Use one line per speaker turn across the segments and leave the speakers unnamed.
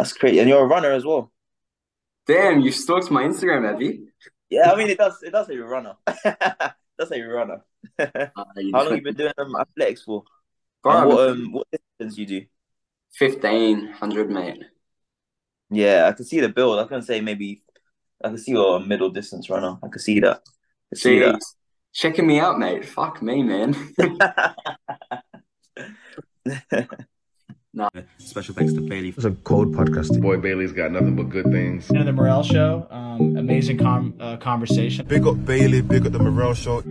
That's crazy. And you're a runner as well.
Damn, you stalked my Instagram, you?
Yeah, I mean it does. It does say you're a runner. it does say you're a runner.
Uh, you
How long you been doing um, athletics for?
Bro,
what um what distance you do?
1500, mate.
Yeah, I can see the build. I can say maybe I can see you're a middle distance runner. I can see that. I see
Jeez.
that.
Checking me out, mate. Fuck me, man.
Special thanks to Bailey.
It's a cold podcast.
Boy Bailey's got nothing but good things.
End of the Morel Show. Um, amazing com- uh, conversation.
Big up Bailey, big up the Morel Show.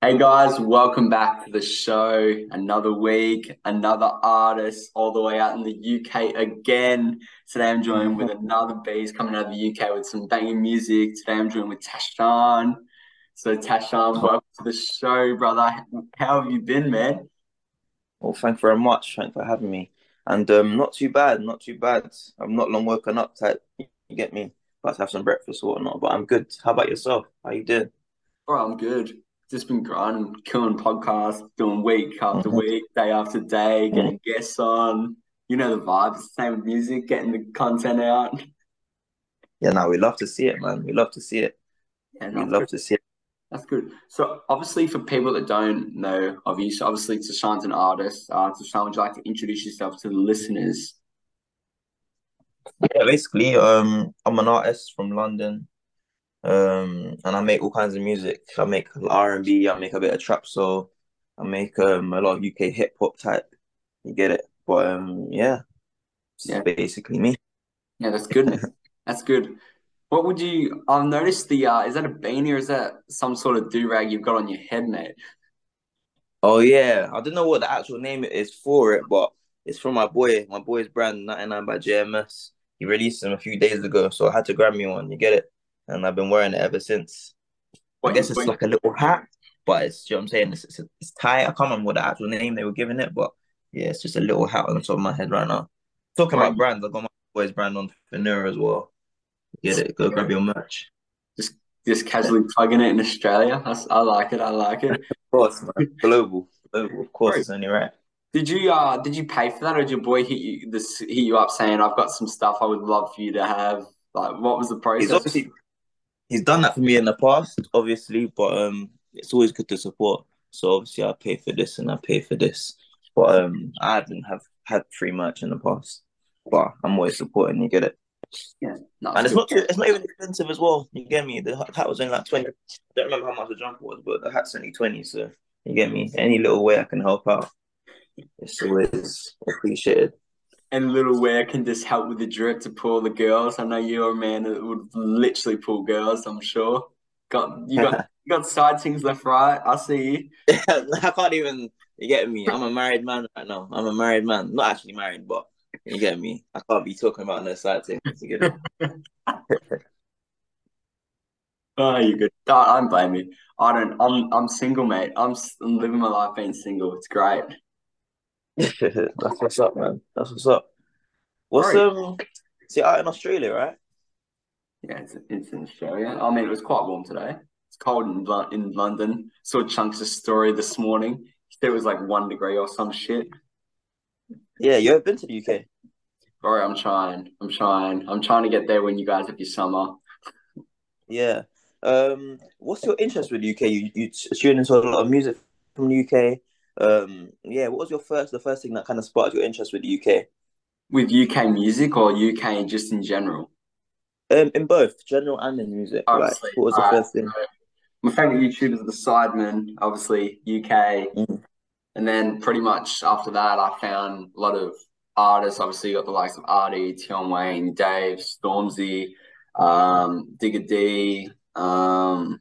Hey guys, welcome back to the show. Another week, another artist all the way out in the UK again. Today I'm joined with another beast coming out of the UK with some banging music. Today I'm joined with Tashan. So Tashan, welcome to the show, brother. How have you been, man?
Well, thank you very much. Thanks for having me. And um, not too bad, not too bad. I'm not long woken up type. You get me? About to have some breakfast or whatnot, but I'm good. How about yourself? How you doing?
Bro, I'm good. Just been grinding, killing podcasts, doing week after
Mhm.
week, day after day, getting guests on. You know the vibes. Same with music, getting the content out.
Yeah, no, we love to see it, man. We love to see it.
And
We love to see it.
That's good. So obviously for people that don't know of you, so obviously Tashan's an artist. Uh, Tashan, would you like to introduce yourself to the listeners?
Yeah, basically, um, I'm an artist from London, um, and I make all kinds of music. I make R and B. I make a bit of trap soul. I make um a lot of UK hip hop type. You get it? But um, yeah,
Yeah.
basically me.
Yeah, that's good. That's good. What would you, I've noticed the, uh, is that a beanie or is that some sort of do-rag you've got on your head, mate?
Oh yeah, I don't know what the actual name is for it, but it's from my boy, my boy's brand 99 by JMS. He released them a few days ago, so I had to grab me one. You get it? And I've been wearing it ever since. I guess it's like a little hat, but it's, you know what I'm saying? It's, it's, it's tight. I can't remember what the actual name they were giving it, but yeah, it's just a little hat on the top of my head right now. Talking
Right.
about brands, I got my boy's brand on Finura as well. Get it? Go grab your merch.
Just just casually plugging it in Australia. That's, I like it. I like it.
Of course, man. Global. Global, of course, it's only right.
Did you, uh, did you pay for that or did your boy hit you, this, hit you up saying, I've got some stuff I would love for you to have? Like, what was the
He's
process?
obviously he's done that for me in the past, obviously, but um, it's always good to support. So obviously, I pay for this and I pay for this, but um, I haven't have had free merch in the past, but I'm always supporting. You get it?
Yeah,
And
it's
it's not too, it's not even expensive as well. You get me? The hat was only like twenty. I don't remember how much the jumper was, but the hat's only twenty. So you get me? Any little way I can help out, it's always appreciated.
And little wear can just help with the drip to pull the girls. I know you're a man that would literally pull girls, I'm sure. Got you got you got side things left, right. I see you.
I can't even. You get me? I'm a married man right now. I'm a married man. Not actually married, but you get me. I can't be talking about no side things. You get it?
Oh, you good. Don't, I don't blame you. I don't. I'm I'm single, mate. I'm, I'm living my life being single. It's great.
That's what's up, man. That's what's up. What's um? See, out in Australia, right?
Yeah, it's it's in Australia. I mean, it was quite warm today. It's cold in in London. Saw Chunks' of story this morning. It was like one degree or some shit.
Yeah, you ever been to the UK?
Bro, I'm trying. I'm trying. I'm trying to get there when you guys have your summer.
Yeah. Um, what's your interest with the UK? You you tune into a lot of music from the UK. Um, yeah. What was your first the first thing that kind of sparked your interest with the UK?
With UK music or UK just in general?
Um, in both general and in music. Like, what was the
Alright,
first thing?
my favorite YouTubers are the Sidemen, obviously UK.
Mhm.
And then pretty much after that, I found a lot of artists. Obviously, you got the likes of Artie, Tion Wayne, Dave, Stormzy, um, Digga D, um,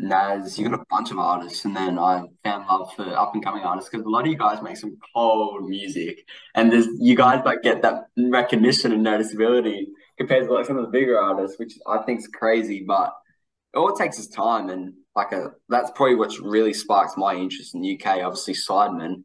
Naz. You got a bunch of artists. And then I found love for up and coming artists because a lot of you guys make some cold music. And there's you guys like get that recognition and noticeability compared to like some of the bigger artists, which I think is crazy. But all it takes is time and like a that's probably what's really sparks my interest in the UK. Obviously, Sidemen,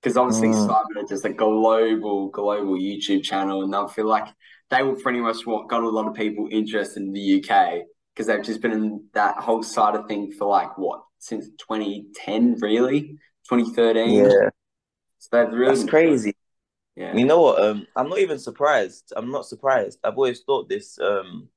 because obviously
Mm.
Sidemen are just a global, global YouTube channel, and I feel like they were pretty much what got a lot of people interested in the UK because they've just been in that whole side of thing for like what since 2010, really, 2013.
Yeah.
So they've really
That's crazy.
Yeah.
You know what? Um, I'm not even surprised. I'm not surprised. I've always thought this. Um,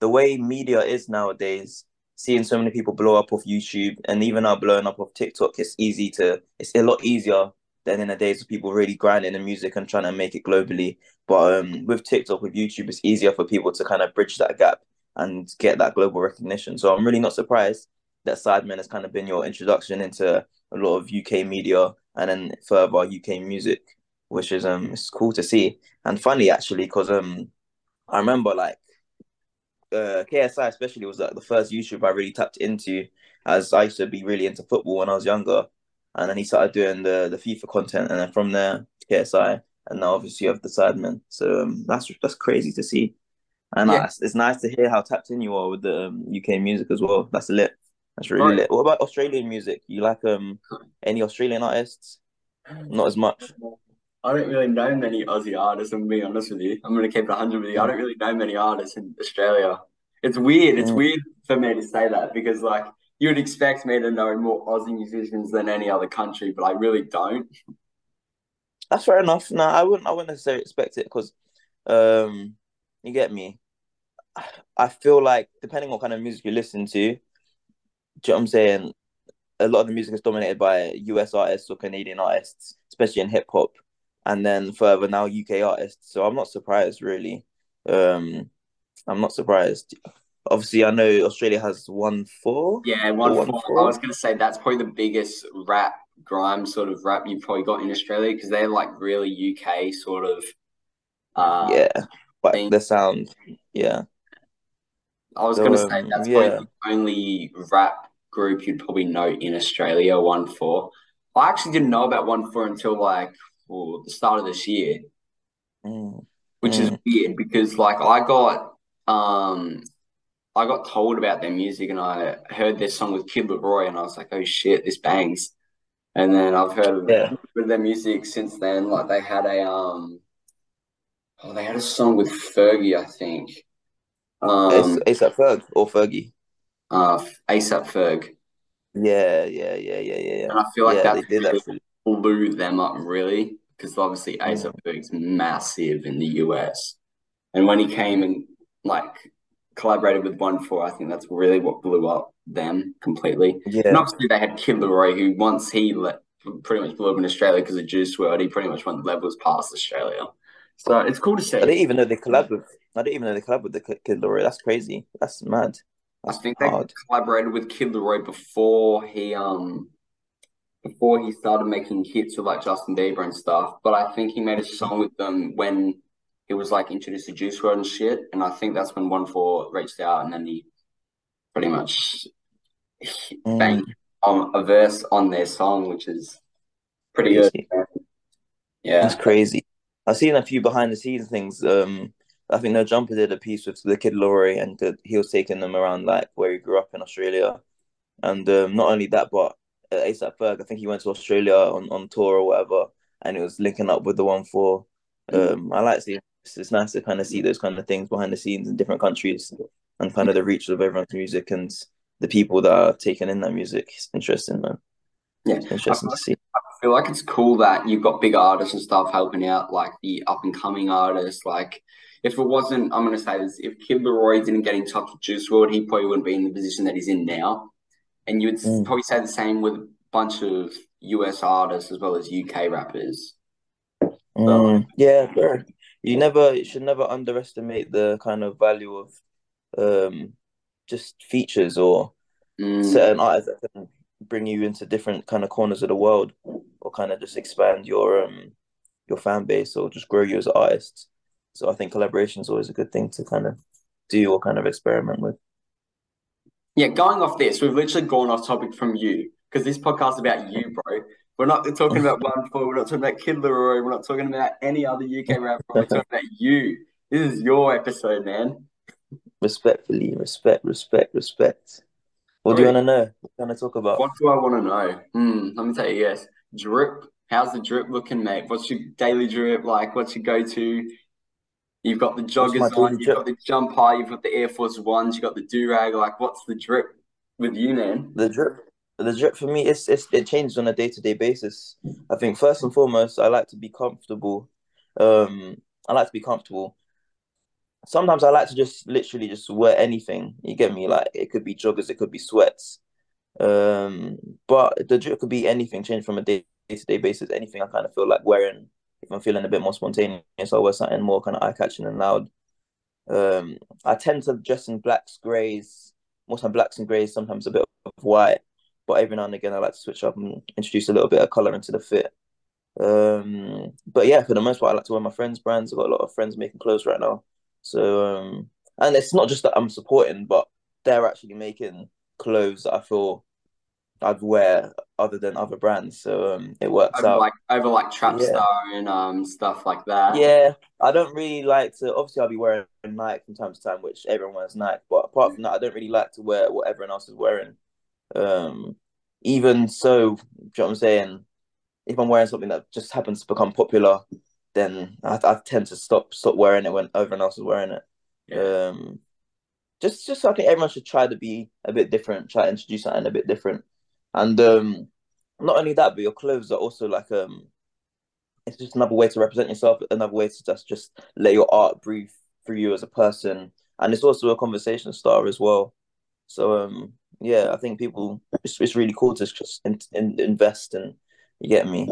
the way media is nowadays, seeing so many people blow up off YouTube and even now blowing up off TikTok, it's easy to. It's a lot easier than in the days of people really grinding the music and trying to make it globally. But um, with TikTok, with YouTube, it's easier for people to kind of bridge that gap and get that global recognition. So I'm really not surprised that Sidemen has kind of been your introduction into a lot of UK media and then further UK music which is um it's cool to see and funny actually because um I remember like uh KSI especially was like the first YouTube I really tapped into as I used to be really into football when I was younger. And then he started doing the the FIFA content and then from there KSI and now obviously you have the Sidemen. So um, that's that's crazy to see. And
Yeah.
it's, it's nice to hear how tapped in you are with the um, UK music as well. That's lit. That's really
Right.
lit. What about Australian music? You like um any Australian artists? Not as much
I don't really know many Aussie artists, I'm being honest with you. I'm gonna keep it 100 with you. I don't really know many artists in Australia. It's weird. It's weird for me to say that because, like, you would expect me to know more Aussie musicians than any other country, but I really don't.
That's fair enough. No, I wouldn't. I wouldn't necessarily expect it because, um, you get me. I feel like depending on what kind of music you listen to, do you know what I'm saying? A lot of the music is dominated by US artists or Canadian artists, especially in hip hop, and then further now UK artists. So I'm not surprised really. Um, I'm not surprised. Obviously, I know Australia has one four.
Yeah, one
One
four.
four.
I was gonna say that's probably the biggest rap grime sort of rap you've probably got in Australia because they're like really UK sort of. Uh,
Yeah, but
thing.
the sound, yeah.
I was
So,
gonna say
um,
that's
yeah.
probably the only rap group you'd probably know in Australia. One four. I actually didn't know about one four until like well, the start of this year,
Mm.
which is
Mm.
weird because like I got um I got told about their music and I heard their song with Kid Laroi and I was like, oh shit, this bangs. And then I've heard of
Yeah.
their music since then. Like they had a um oh they had a song with Fergie, I think. Um
ASAP Ferg or Fergie.
uh ASAP Ferg.
Yeah, yeah, yeah, yeah, yeah.
And I feel like
Yeah, they
that's
did
really
actually.
Blew them up really because obviously. ASAP Ferg's massive in the US. And when he came and like collaborated with One Four, I think that's really what blew up them completely. And
Yeah,
obviously they had Kid Laroi, who once he let, pretty much blew up in Australia because of Juice WRLD, he pretty much went levels past Australia. So it's cool to see.
I didn't even know they collabed with. I didn't even know they collabed with the Kid Laroi. That's crazy. That's mad.
I
That's
think they collaborated with Kid Laroi before he um before he started making hits with like Justin Bieber and stuff. But I think he made a song with them when he was like introduced to Juice WRLD and shit. And I think that's when One Four reached out and then he pretty much
Mm.
banged a verse on their song, which is pretty good.
Crazy.
Yeah.
It's crazy. I've seen a few behind the scenes things. Um, I think No Jumper did a piece with the Kid Laroi, and the, he was taking them around like where he grew up in Australia. And um, not only that, but uh, ASAP Ferg, I think he went to Australia on, on tour or whatever, and he was linking up with the one four. Um, I like seeing. It's, it's nice to kind of see those kind of things behind the scenes in different countries, and kind of the reach of everyone's music and the people that are taking in that music. It's interesting, man.
Yeah.
It's interesting to see.
I feel like it's cool that you've got big artists and stuff helping out, like the up and coming artists. Like, if it wasn't, I'm gonna say this: if Kid Laroi didn't get in touch with Juice WRLD, he probably wouldn't be in the position that he's in now. And you would
Mm.
probably say the same with a bunch of US artists as well as UK rappers.
Mm, yeah, fair. You never you should never underestimate the kind of value of um just features or
Mm,
certain artists that can bring you into different kind of corners of the world or kind of just expand your um your fan base or just grow you as an artist. So I think collaboration is always a good thing to kind of do or kind of experiment with.
Yeah, going off this, we've literally gone off topic from you because this podcast is about you, bro. We're not talking about One Four. We're not talking about Kid Laroi. We're not talking about any other UK rapper. We're talking about you. This is your episode, man.
Respectfully, respect, respect, respect. What do you want to know? What of talk about?
What do I want to know? Hmm, let me tell you, yes. Drip. How's the drip looking, mate? What's your daily drip like? What's your go-to? You've got the joggers on, you've got the jumper, you've got the Air Force Ones, you've got the do-rag. Like, what's the drip with you, man?
The drip. the drip for me, it's, it's it changes on a day to day basis. I think first and foremost, I like to be comfortable. Um, I like to be comfortable. Sometimes I like to just literally just wear anything. You get me? Like it could be joggers, it could be sweats. Um, but the drip could be anything, change from a day to day basis. Anything I kind of feel like wearing. If I'm feeling a bit more spontaneous, I'll wear something more kind of eye catching and loud. Um, I tend to dress in blacks, greys, more time blacks and greys, sometimes a bit of white. But every now and again, I like to switch up and introduce a little bit of color into the fit. Um, but yeah, for the most part, I like to wear my friends' brands. I've got a lot of friends making clothes right now. So, um, and it's not just that I'm supporting, but they're actually making clothes that I feel I'd wear other than other brands. So um, it works
over
out.
like over like Trap
Yeah.
Star and um stuff like that.
Yeah, I don't really like to. Obviously, I'll be wearing Nike from time to time, which everyone wears Nike. But apart from that, I don't really like to wear what everyone else is wearing. Um, even so, do you know what I'm saying? If I'm wearing something that just happens to become popular, then I, I tend to stop stop wearing it when everyone else is wearing it.
Yeah.
Um, just just I think everyone should try to be a bit different, try to introduce something a bit different, and um, not only that, but your clothes are also like um it's just another way to represent yourself, another way to just just let your art breathe through you as a person, and it's also a conversation starter as well. So um, yeah, I think people it's it's really cool to just in, in, invest and you get me,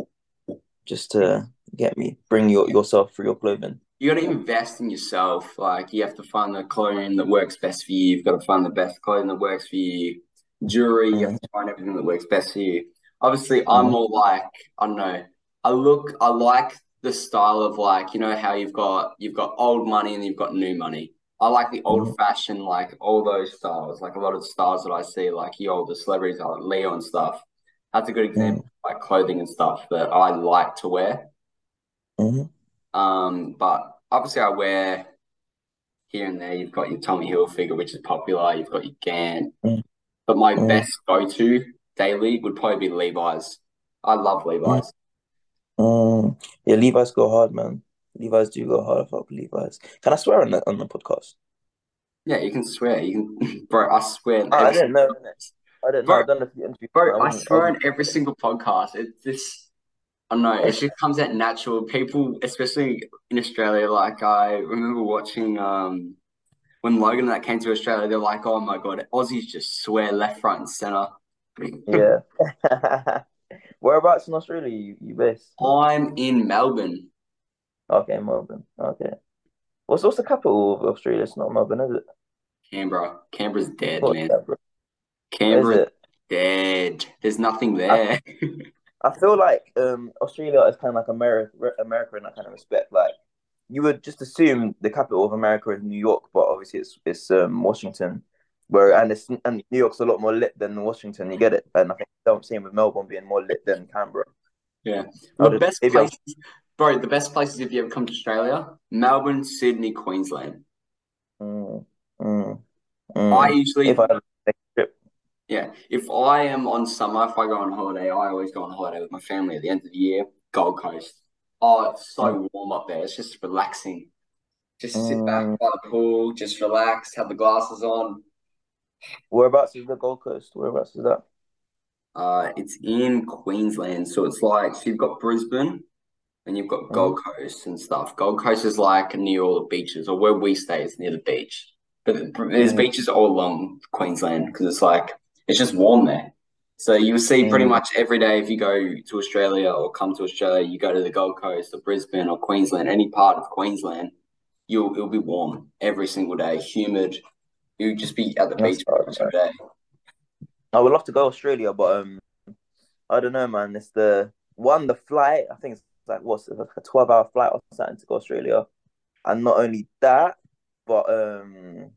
just to get me bring your yourself through your clothing.
You got to invest in yourself. Like you have to find the clothing that works best for you. You've got to find the best clothing that works for you. Jewelry, you have to find everything that works best for you. Obviously, I'm
Mhm.
more like I don't know. I look. I like the style of like you know how you've got you've got old money and you've got new money. I like the old fashioned like all those styles. Like a lot of the styles that I see, like the older celebrities, like Leo and stuff. That's a good example, like clothing and stuff that I like to wear.
Mhm.
Um, but obviously I wear here and there. You've got your Tommy Hilfiger, which is popular. You've got your Gant.
Mm.
But my
Mm.
best go-to daily would probably be Levi's. I love Levi's.
Mm. Yeah, Levi's go hard, man. Levi's do go hard. I fuck Levi's. Can I swear on that on the podcast?
Yeah, you can swear. You can, bro. I swear.
Oh, I didn't know. I didn't know.
Bro-
I've done a few interviews.
Bro,
I
I swear on every single podcast. It's just, I don't know, it just comes out natural. People, especially in Australia, like I remember watching um when Logan and that came to Australia, they're like, oh my God, Aussies just swear left, right, and center.
Yeah. Whereabouts in Australia you, you based?
I'm in Melbourne.
Okay, Melbourne. Okay. What's what's the capital of Australia? It's not Melbourne, is it?
Canberra. Canberra's dead, man.
Canberra? Is
Canberra's dead. There's nothing there.
I feel like um Australia is kind of like America, America in that kind of respect. Like you would just assume the capital of America is New York, but obviously it's it's um Washington. Where and it's and New York's a lot more lit than Washington. You get it? And I think the same with Melbourne being more lit than Canberra.
Yeah.
I
The best places, bro, the best places if you ever come to Australia, Melbourne, Sydney, Queensland.
Mm, mm,
I
mm.
usually,
If I had a trip,
yeah, if I am on summer, if I go on holiday, I always go on holiday with my family at the end of the year, Gold Coast. Oh, it's so warm up there. It's just relaxing. Just sit back
Mm.
by the pool, just relax, have the glasses on.
whereabouts is the Gold Coast? Whereabouts is that?
Uh, it's in Queensland, so it's like so you've got Brisbane and you've got Gold Coast and stuff. Gold Coast is like near all the beaches, or where we stay is near the beach. But there's
Mm.
beaches all along Queensland because it's like it's just warm there. So you'll see pretty
Mm.
much every day if you go to Australia or come to Australia, you go to the Gold Coast or Brisbane or Queensland, any part of Queensland, you'll it'll be warm every single day, humid. You'll just be at the
That's
beach every single day.
I would love to go Australia, but um, I don't know, man. It's the one, the flight. I think it's like what's it, like a twelve hour flight or something to go Australia, and not only that, but um,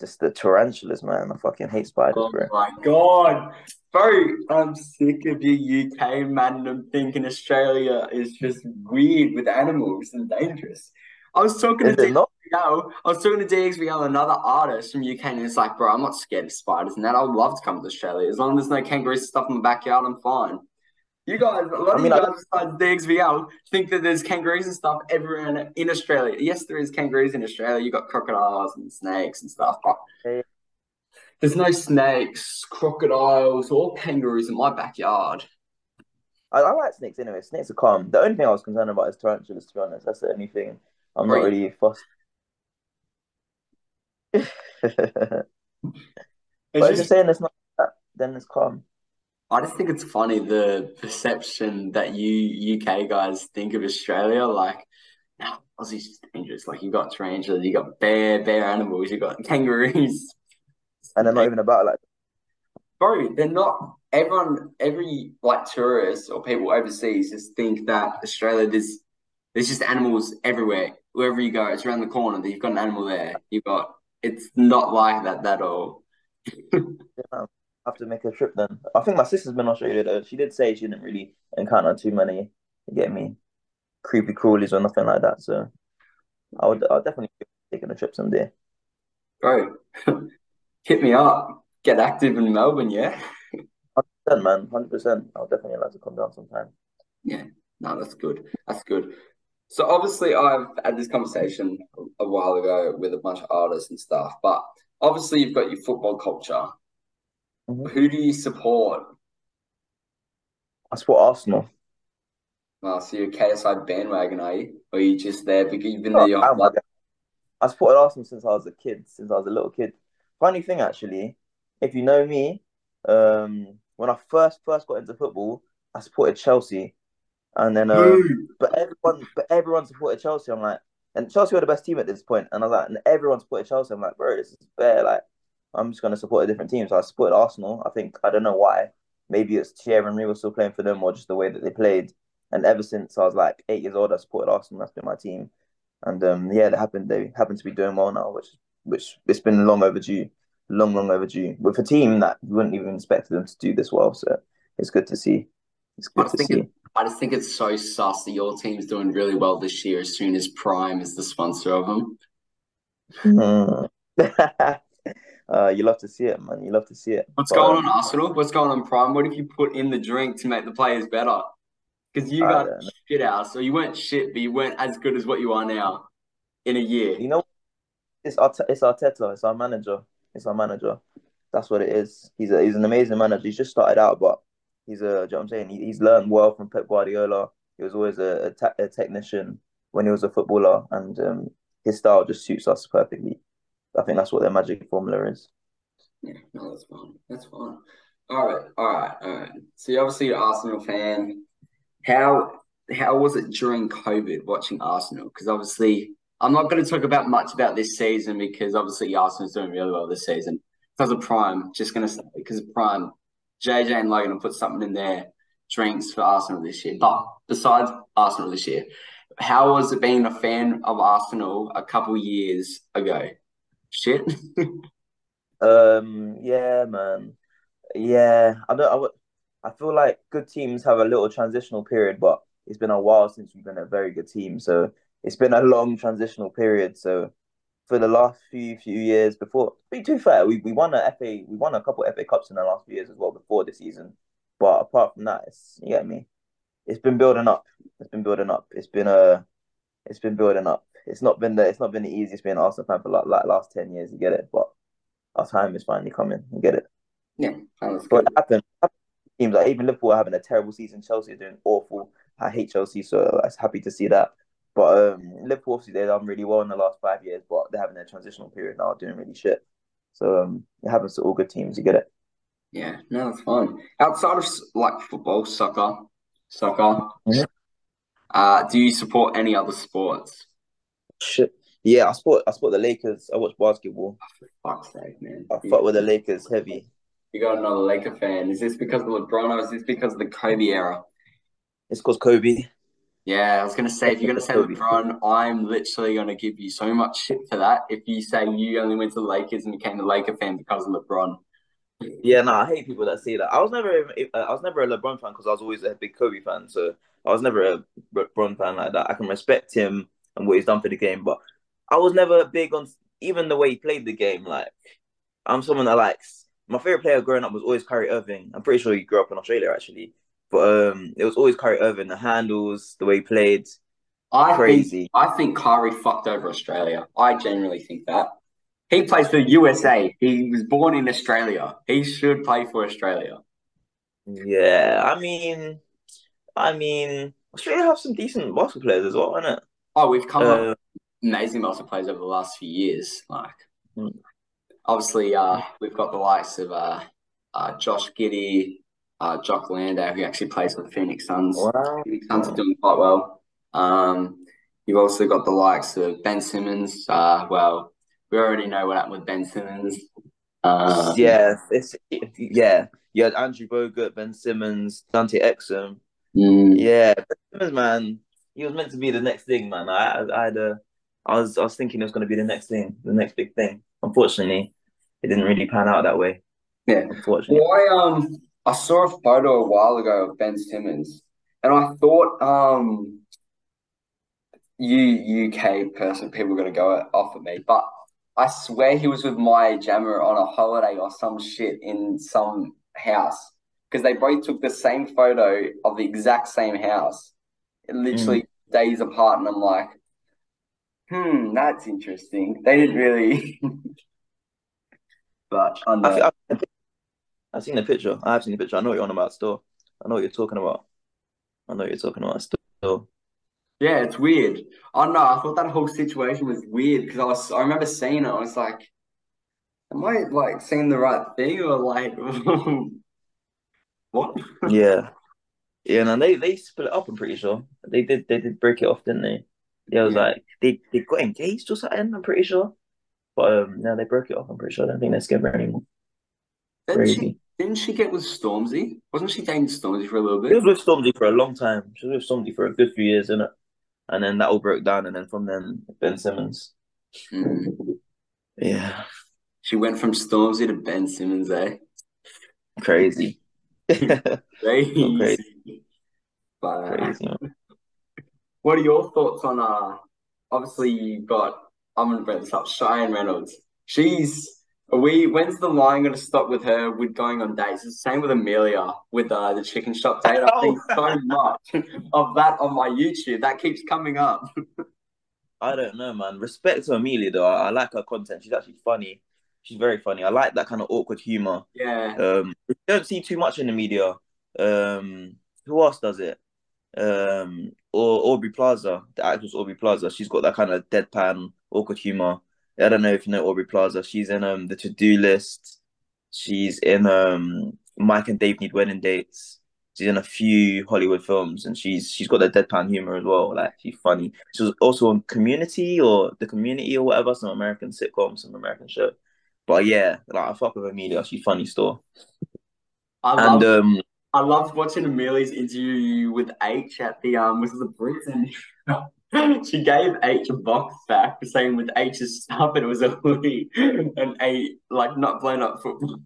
just the tarantulas, man. I fucking hate spiders,
Oh
bro.
my God. Bro, I'm sick of your UK man and thinking Australia is just weird with animals and dangerous. I was talking
Is
to? DXVL, I was talking to DXVL, another artist from UK, and it's like, bro, I'm not scared of spiders and that. I would love to come to Australia. As long as there's no kangaroos and stuff in the backyard, I'm fine. You guys, a lot
I
of
mean,
you
I
guys besides DXVL think that there's kangaroos and stuff everywhere in, in Australia. Yes, there is kangaroos in Australia. You've got crocodiles and snakes and stuff, but there's no snakes, crocodiles, or kangaroos in my backyard.
I, I like snakes anyway. Snakes are calm. The only thing I was concerned about is tarantulas, to be honest. That's the only thing I'm not really fussed. but if you're
just,
saying it's not that, then it's calm.
I just think it's funny the perception that you UK guys think of Australia. Like, no, Aussie's just dangerous. Like, you've got tarantulas, you've got bear, bear animals, you've got kangaroos.
And they're not even about like
Bro, they're not. Everyone, every like tourist or people overseas just think that Australia there's there's just animals everywhere. Wherever you go, it's around the corner. that You've got an animal there. You've got. It's not like that at all.
I have to make a trip then. I think my sister's been Australia though. She did say she didn't really encounter too many, you get me, creepy crawlies or nothing like that. So I would I'll definitely be taking a trip someday.
Bro, hit me up. Get active in Melbourne, yeah.
Then man, hundred percent. I'll definitely like to come down sometime.
Yeah, no, that's good. That's good. So obviously, I've had this conversation a while ago with a bunch of artists and stuff, but obviously, you've got your football culture.
Mhm.
Who do you support?
I support Arsenal.
Well, so you're a KSI bandwagon, are you? Or are you just there because even though you're like,
I supported Arsenal since I was a kid, since I was a little kid. Funny thing, actually, if you know me, um, when I first first got into football, I supported Chelsea, and then um, but everyone, but everyone supported Chelsea. I'm like, and Chelsea were the best team at this point, and I was like, and everyone supported Chelsea. I'm like, bro, this is fair. Like, I'm just gonna support a different team. So I supported Arsenal. I think I don't know why. Maybe it's Thierry Henry was still playing for them, or just the way that they played. And ever since I was like eight years old, I supported Arsenal. That's been my team. And um, yeah, they happened. They happen to be doing well now, which which it's been long overdue, long long overdue. With a team that you wouldn't even expect them to do this well, so it's good to see. It's
I
good
just
to
think
see.
it, I just think it's so sus that your team's doing really well this year as soon as Prime is the sponsor of them.
Mm. uh, you love to see it, man. You love to see it.
What's
But,
going
um,
on, Arsenal? What's going on, Prime? What if you put in the drink to make the players better? Because you got shit out, so you weren't shit, but you weren't as good as what you are now in a year.
You know, it's our it's Arteta. It's our manager. It's our manager. That's what it is. He's a, he's an amazing manager. He's just started out, but he's a. You know what I'm saying? He, he's learned well from Pep Guardiola. He was always a, a, ta- a technician when he was a footballer, and um, his style just suits us perfectly. I think that's what their magic formula is.
Yeah, no, that's fine. That's fine. All right, all right, all right. So you're obviously an Arsenal fan. How how was it during COVID watching Arsenal? Because obviously, I'm not going to talk about much about this season because obviously Arsenal's doing really well this season. Because of Prime, just going to say because of Prime, JJ and Logan will put something in their drinks for Arsenal this year. But besides Arsenal this year, how was it being a fan of Arsenal a couple years ago? Shit.
Um, yeah, man. Yeah, I don't. I, would- I feel like good teams have a little transitional period, but it's been a while since we've been a very good team. So it's been a long transitional period. So for the last few few years before, to be too fair, we, we won a FA, we won a couple FA Cups in the last few years as well before this season. But apart from that, it's you get me. It's been building up. It's been building up. It's been a, it's been building up. It's not been the it's not been the easiest being an Arsenal fan for like, like last ten years. You get it, but our time is finally coming. You get it.
Yeah,
But
good.
it happened. Teams like even Liverpool are having a terrible season. Chelsea are doing awful. I hate Chelsea, so I was happy to see that. But um, Liverpool obviously they've done really well in the last five years, but they're having a transitional period now, doing really shit. So um, it happens to all good teams. You get it.
Yeah, no, it's fine. Outside of like football, soccer, soccer,
Mhm.
uh, do you support any other sports?
Shit. Yeah, I support I support the Lakers. I watch basketball.
Oh, for fuck's sake, man.
I fuck with the Lakers heavy.
You got another Laker fan. Is this because of LeBron or is this because of the Kobe era?
It's called Kobe.
Yeah, I was gonna say if you're gonna say LeBron, I'm literally gonna give you so much shit for that. If you say you only went to the Lakers and became a Laker fan because of LeBron.
Yeah, no, I hate people that say that. I was never, a- I was never a LeBron fan because I was always a big Kobe fan. So I was never a LeBron fan like that. I can respect him and what he's done for the game, but I was never big on even the way he played the game. Like I'm someone that likes my favorite player growing up was always Kyrie Irving. I'm pretty sure he grew up in Australia actually, but um, it was always Kyrie Irving. The handles, the way he played,
I think
crazy.
I think Kyrie fucked over Australia. I genuinely think that. He plays for USA. He was born in Australia. He should play for Australia.
Yeah, I mean, I mean, Australia have some decent basketball players as well, isn't it?
Oh, we've come
Uh,
up with amazing basketball players over the last few years. Like,
Hmm.
obviously, uh, we've got the likes of uh, uh, Josh Giddey, uh, Jock Landale, who actually plays for the Phoenix Suns.
Wow.
Phoenix Suns are doing quite well. Um, you've also got the likes of Ben Simmons. Uh, well, we already know what happened with Ben Simmons. Um,
yeah, it's yeah. You had Andrew Bogut, Ben Simmons, Dante Exum.
mm,
Yeah, Ben Simmons, man, he was meant to be the next thing, man. I, I, I had a, I was, I was thinking it was going to be the next thing, the next big thing. Unfortunately, it didn't really pan out that way.
Yeah.
Unfortunately.
Well, I um I saw a photo a while ago of Ben Simmons, and I thought um you UK person people are gonna go off at me, but I swear he was with Maya Jama on a holiday or some shit in some house because they both took the same photo of the exact same house, literally days apart, and I'm like, hmm, that's interesting. They didn't really, but I
I, I've seen the picture. I have seen the picture. I know what you're on about still. I know what you're talking about. I know what you're talking about still.
Yeah, it's weird. I don't know. I thought that whole situation was weird because I was I remember seeing it. I was like, am I like seeing the right thing or like what?
Yeah. Yeah, and they they split up, I'm pretty sure. They did they did break it off, didn't they? Yeah, it was
Yeah.
like they, they got engaged or something, I'm pretty sure. But um no, they broke it off, I'm pretty sure. I don't think they're together anymore.
Didn't she
Crazy.
didn't she get with Stormzy? Wasn't she dating Stormzy for a little bit?
She was with Stormzy for a long time. She was with Stormzy for a good few years, innit? And then that all broke down, and then from then Ben Simmons.
Mm.
Yeah,
She went from Stormzy to Ben Simmons, eh?
crazy.
Crazy.
crazy.
But uh,
Crazy,
what are your thoughts on uh obviously you've got I'm gonna bring this up, Cheyenne Reynolds. She's are we when's the line gonna stop with her with going on dates? It's the same with Amelia with uh the chicken shop date. I think so much of that on my YouTube. That keeps coming up.
I don't know, man. Respect to Amelia though. I, I like her content. She's actually funny. She's very funny. I like that kind of awkward humor.
Yeah.
Um, you don't see too much in the media. Um, who else does it? Um, or Aubrey Plaza, the actress Aubrey Plaza. She's got that kind of deadpan, awkward humor. I don't know if you know Aubrey Plaza. She's in um the To Do List. She's in um Mike and Dave Need Wedding Dates. She's in a few Hollywood films, and she's she's got that deadpan humor as well. Like she's funny. She was also on Community or The Community or whatever, some American sitcom, some American show. But yeah, like I fuck with Amelia. She's funny still.
I
And
love
um,
I loved watching Amelia's interview with Aitch at the um was it the Brits she gave Aitch a box back for saying with Aitch's stuff and it was a hoodie and a like not blown up football.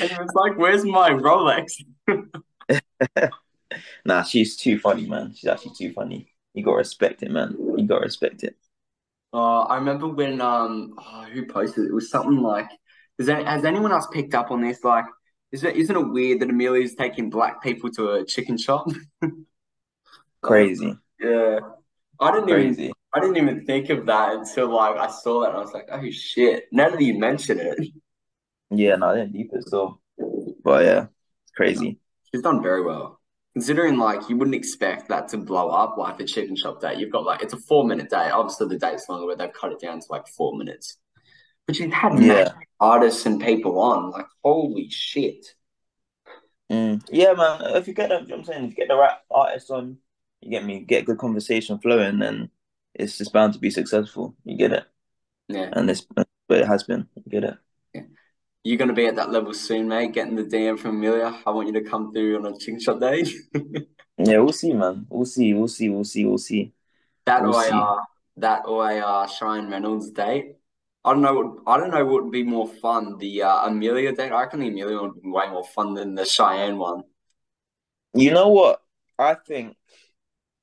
And he was like, Where's my Rolex?
nah, she's too funny, man. She's actually too funny. You gotta respect it, man. You gotta respect it.
Uh, I remember when um oh, who posted it? It was something like has, any, has anyone else picked up on this? Like, is it isn't it weird that Amelia's taking black people to a chicken shop?
Crazy,
Yeah. I didn't even. I didn't even think of that until like I saw that and I was like, oh shit. Now that you mention it,
Yeah, no, I didn't deep it still. But yeah, it's crazy.
she's done very well. Considering like you wouldn't expect that to blow up like the chicken shop day You've got like it's a four minute day Obviously the date's longer, but they've cut it down to like four minutes. But she's had
Yeah.
artists and people on, like holy shit.
Mm. Yeah, man. If you get them, you know what I'm saying, if you get the right artists on, you get me, get good conversation flowing, then it's just bound to be successful. You get it,
Yeah.
and this, but it has been. You get it.
You're gonna be at that level soon, mate. Getting the DM from Amelia. I want you to come through on a chicken shop date.
Yeah, we'll see, man. We'll see. We'll see. We'll see. We'll see.
That
We'll see.
uh, that a uh, Reynolds date. I don't know. What, I don't know what would be more fun. The uh, Amelia date. I reckon the Amelia would be way more fun than the Cheyenne one.
You know what? I think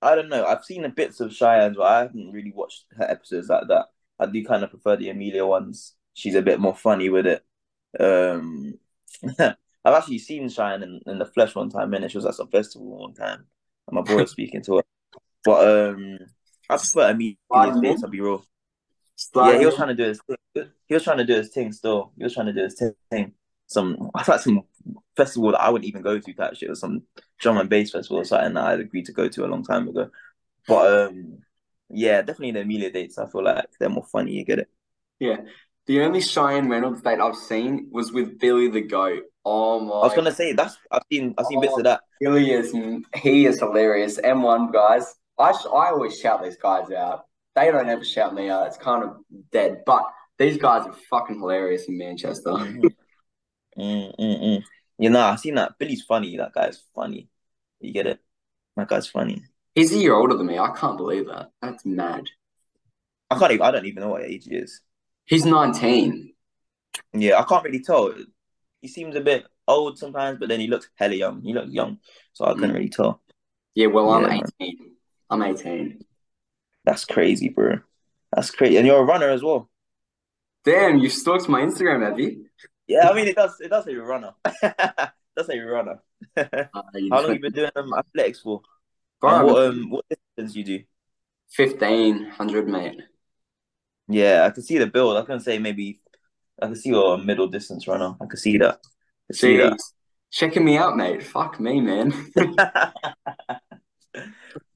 I don't know. I've seen the bits of Cheyenne's, but I haven't really watched her episodes like that. I do kind of prefer the Amelia ones. She's a bit more funny with it. Um, I've actually seen Cheyenne in, in the flesh one time, and she was at some festival one time, and my boy was speaking to her. But um, I prefer Amelia's
Pardon me?
bits. I'll be real. Yeah, he was trying to do his thing. He was trying to do his thing still. He was trying to do his thing. Some I thought some festival that I wouldn't even go to that shit or some drum and bass festival or something that I'd agreed to go to a long time ago. But um yeah, definitely the Amelia dates, I feel like they're more funny, you get it.
Yeah. The only Cheyenne Reynolds date I've seen was with Billy the Goat. Oh my
I was gonna say that's I've seen I've seen bits of that.
Billy is he is hilarious. M1 guys. I I always shout these guys out. They don't ever shout me out. It's kind of dead. But these guys are fucking hilarious in Manchester.
Mm, mm, mm. You know, I've seen that. Billy's funny. That guy's funny. You get it? That guy's funny.
He's a year older than me. I can't believe that. That's mad.
I can't even I don't even know what age he is.
He's 19.
Yeah, I can't really tell. He seems a bit old sometimes, but then he looks hella young. He looks young. So I couldn't
Mm.
really tell.
Yeah, well, I'm
Yeah, man.
18. I'm 18.
That's crazy, bro. That's crazy. And you're a runner as well.
Damn, you stalked my Instagram, have you?
Yeah, I mean it does it does say you're a runner. it does say you're a runner.
Uh, you
How long have you been doing um, athletics for?
Bro,
what um what distance you do?
1500, mate.
Yeah, I can see the build. I can say maybe I can see you're a middle distance runner. I can see that. Can see
Jeez. Checking me out, mate. Fuck me, man.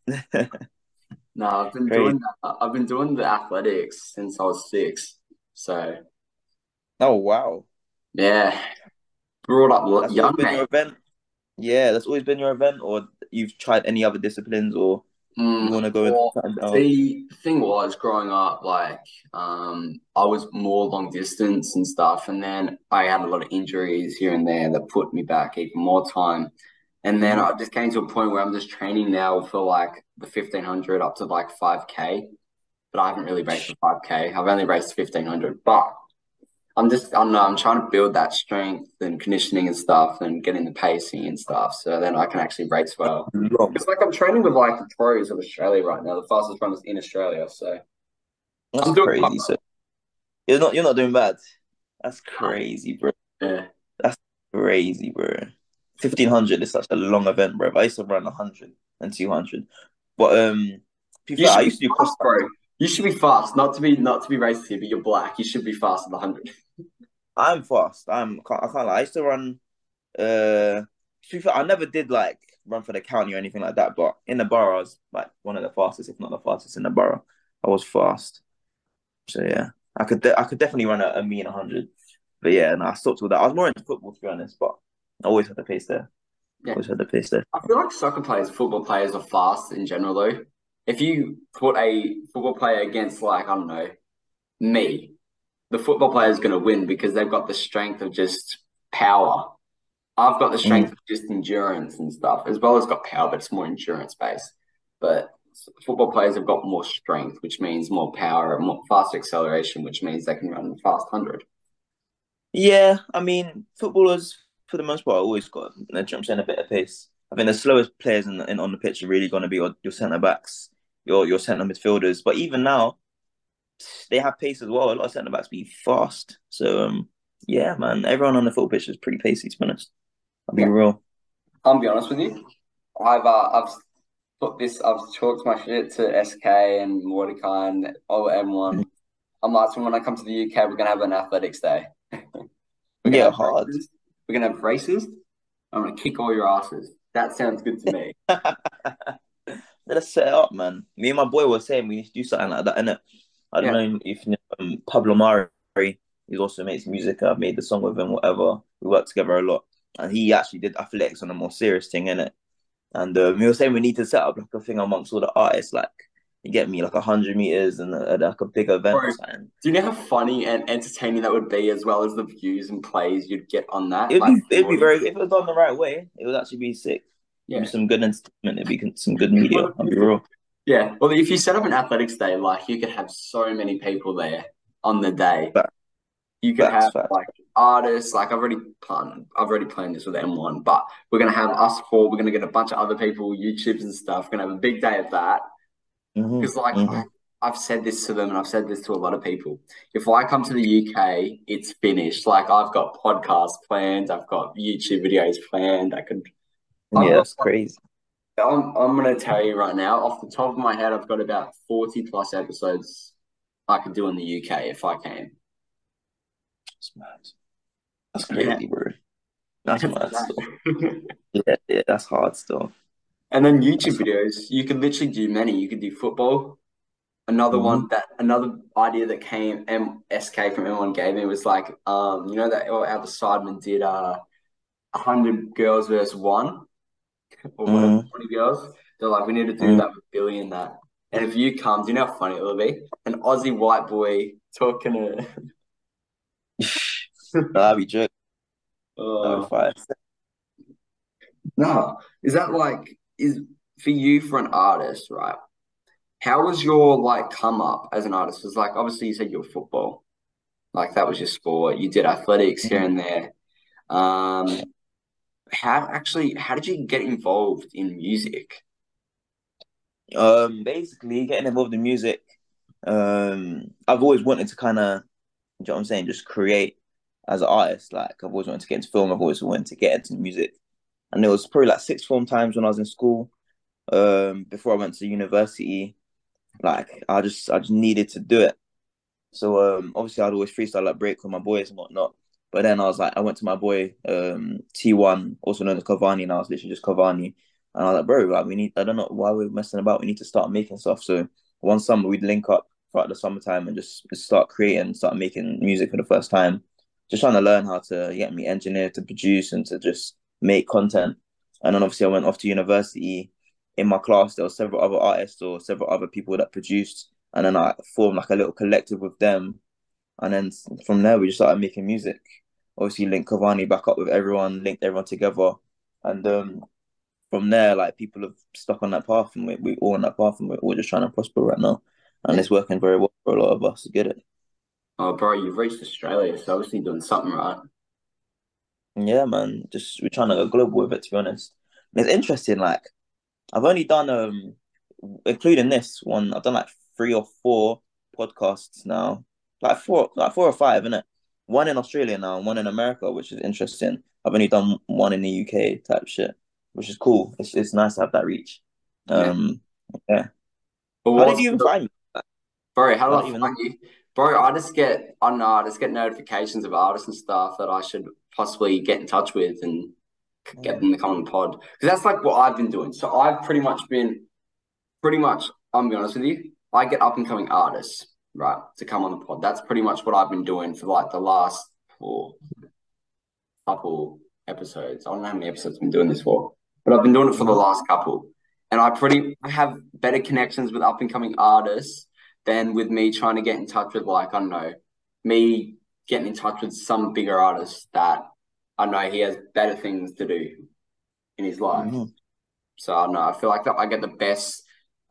that.
No, I've been
Crazy.
doing I've been doing the athletics since I was six. So
oh wow.
yeah, brought up
That's
young,
always been your event. Yeah, that's always been your event, or you've tried any other disciplines, or
Mm,
want to go
well, the thing was growing up, like um, I was more long distance and stuff, and then I had a lot of injuries here and there that put me back even more time. And then I just came to a point where I'm just training now for like the 1500 up to like 5K, but I haven't really raced the 5K. I've only raced 1500, but I'm just, I don't know, I'm trying to build that strength and conditioning and stuff and getting the pacing and stuff so then I can actually race well. It's like I'm training with like the pros of Australia right now, the fastest runners in Australia. So
That's
I'm doing
crazy. So you're not you're not doing bad. That's crazy, bro.
yeah, That's
Crazy, bro. Fifteen hundred is such a long event, bro. I used to run hundred and two hundred, but um, be
you
I
should
used
be
to do cross.
fast, bro. You should be fast, not to be not to be racist here, but you're black. You should be fast at the hundred.
I'm fast. I'm can't, I can't lie. I used to run. Uh, to be fair, I never did like run for the county or anything like that. But in the borough, I was like one of the fastest, if not the fastest in the borough. I was fast. So yeah, I could de- I could definitely run a, a mean hundred. But yeah, no, I stopped with that. I was more into football to be honest, but I always had the pace there.
Yeah.
Always had the pace there.
I feel like soccer players, football players are fast in general though. If you put a football player against like, I don't know, me, the football player is gonna win because they've got the strength of just power. I've got the strength of just endurance and stuff, as well as got power, but it's more endurance based. But football players have got more strength, which means more power and more fast acceleration, which means they can run fast hundred.
Yeah, I mean, footballers for the most part always got, I'm saying, a bit of pace. I think the slowest players in, in on the pitch are really going to be your, your centre backs, your your centre midfielders. But even now, they have pace as well. A lot of centre backs be fast. So um, yeah, man, everyone on the football pitch is pretty pacey. To be honest, I'll be
Yeah.
real.
I'll be honest with you. I've uh, I've put this. I've talked my shit to SK and Mordecai and all M1. I'm like, so when I come to the UK, we're gonna have an athletics day.
Yeah,
have
hard.
races. We're gonna have races. I'm gonna kick all your asses. That sounds good to me.
Let's set it up, man. Me and my boy were saying we need to do something like that, innit? I don't know if you know um, Pablo Mari. He also makes music. I've made the song with him, whatever. We work together a lot. And he actually did athletics on a more serious thing, innit? And um, we were saying we need to set up like a thing amongst all the artists, like you get me like a hundred meters and a, like a big event
Bro. Do you know how funny and entertaining that would be, as well as the views and plays you'd get on that?
It'd
Like,
be it'd be very if it was done the right way, it would actually be sick.
Yeah.
be some good entertainment. It'd be some good media. I'll be real.
Yeah, well, if you set up an athletics day, like you could have so many people there on the day.
Facts.
You could have
facts.
like artists. Like I've already planned. I've already planned this with M1, but we're gonna have us four. We're gonna get a bunch of other people, YouTubes and stuff. We're gonna have a big day of that. Because like
mhm.
I've said this to them, and I've said this to a lot of people. If I come to the UK, it's finished. Like I've got podcasts planned. I've got YouTube videos planned. I could. I've
Yeah,
got-
that's crazy.
I'm, I'm going to tell you right now, off the top of my head, I've got about 40 plus episodes I could do in the UK if I came.
That's mad. That's crazy, bro. That's mad still. Yeah, yeah, that's hard stuff.
And then YouTube videos, you could literally do many. You could do football. Another one that another idea that came MSK from M1 gave me was like, um, you know that how the Sidemen did uh hundred girls versus one or whatever,
Mhm.
twenty girls. They're like, we need to do
Mhm.
that with Billy and that. And if you come, do you know how funny it will be? An Aussie white boy talking to
That'd be joke. Fire.
No, is that like is for you for an artist, right? How was your like come up as an artist? Because like obviously you said you're football, like that was your sport. You did athletics here and there. Um, how actually how did you get involved in music?
Um, basically getting involved in music. Um, I've always wanted to kind of, you know what I'm saying, just create as an artist. Like I've always wanted to get into film. I've always wanted to get into music, and it was probably like six form times when I was in school. Um, before I went to university, like I just I just needed to do it. So um, obviously I'd always freestyle like break with my boys and whatnot. But then I was like, I went to my boy um T1, also known as Cavani, and I was literally just Cavani. And I was like, bro, like we need I don't know why we're messing about. We need to start making stuff. So one summer we'd link up throughout the summertime and just, just start creating, start making music for the first time. Just trying to learn how to get me engineer to produce and to just make content. And then obviously I went off to university. In my class, there were several other artists or several other people that produced, and then I formed like a little collective with them. And then from there, we just started making music. Obviously, linked Cavani back up with everyone, linked everyone together, and um, from there, like people have stuck on that path, and we we all on that path, and we're all just trying to prosper right now, and it's working very well for a lot of us to get it.
Oh, bro, you've reached Australia, so obviously doing something right.
Yeah, man, just we're trying to go global with it. To be honest, and it's interesting. Like I've only done um, including this one, I've done like three or four podcasts now, like four, like four or five, innit? One in Australia now, and one in America, which is interesting. I've only done one in the UK type shit, which is cool. It's it's nice to have that reach. Um, yeah.
But
How did you even
the-
find me?
Bro, how do I
even-
find you? Bro, I just get, I know, I just get notifications of artists and stuff that I should possibly get in touch with and get them to come on the pod. Because that's like what I've been doing. So I've pretty much been, pretty much, I'm gonna be honest with you, I get up and coming artists, right, to come on the pod. That's pretty much what I've been doing for like the last four couple episodes. I don't know how many episodes I've been doing this for, but I've been doing it for the last couple. And I pretty I have better connections with up and coming artists than with me trying to get in touch with like, I don't know, me getting in touch with some bigger artist that I know he has better things to do in his life.
Mhm.
So I don't know. I feel like that I get the best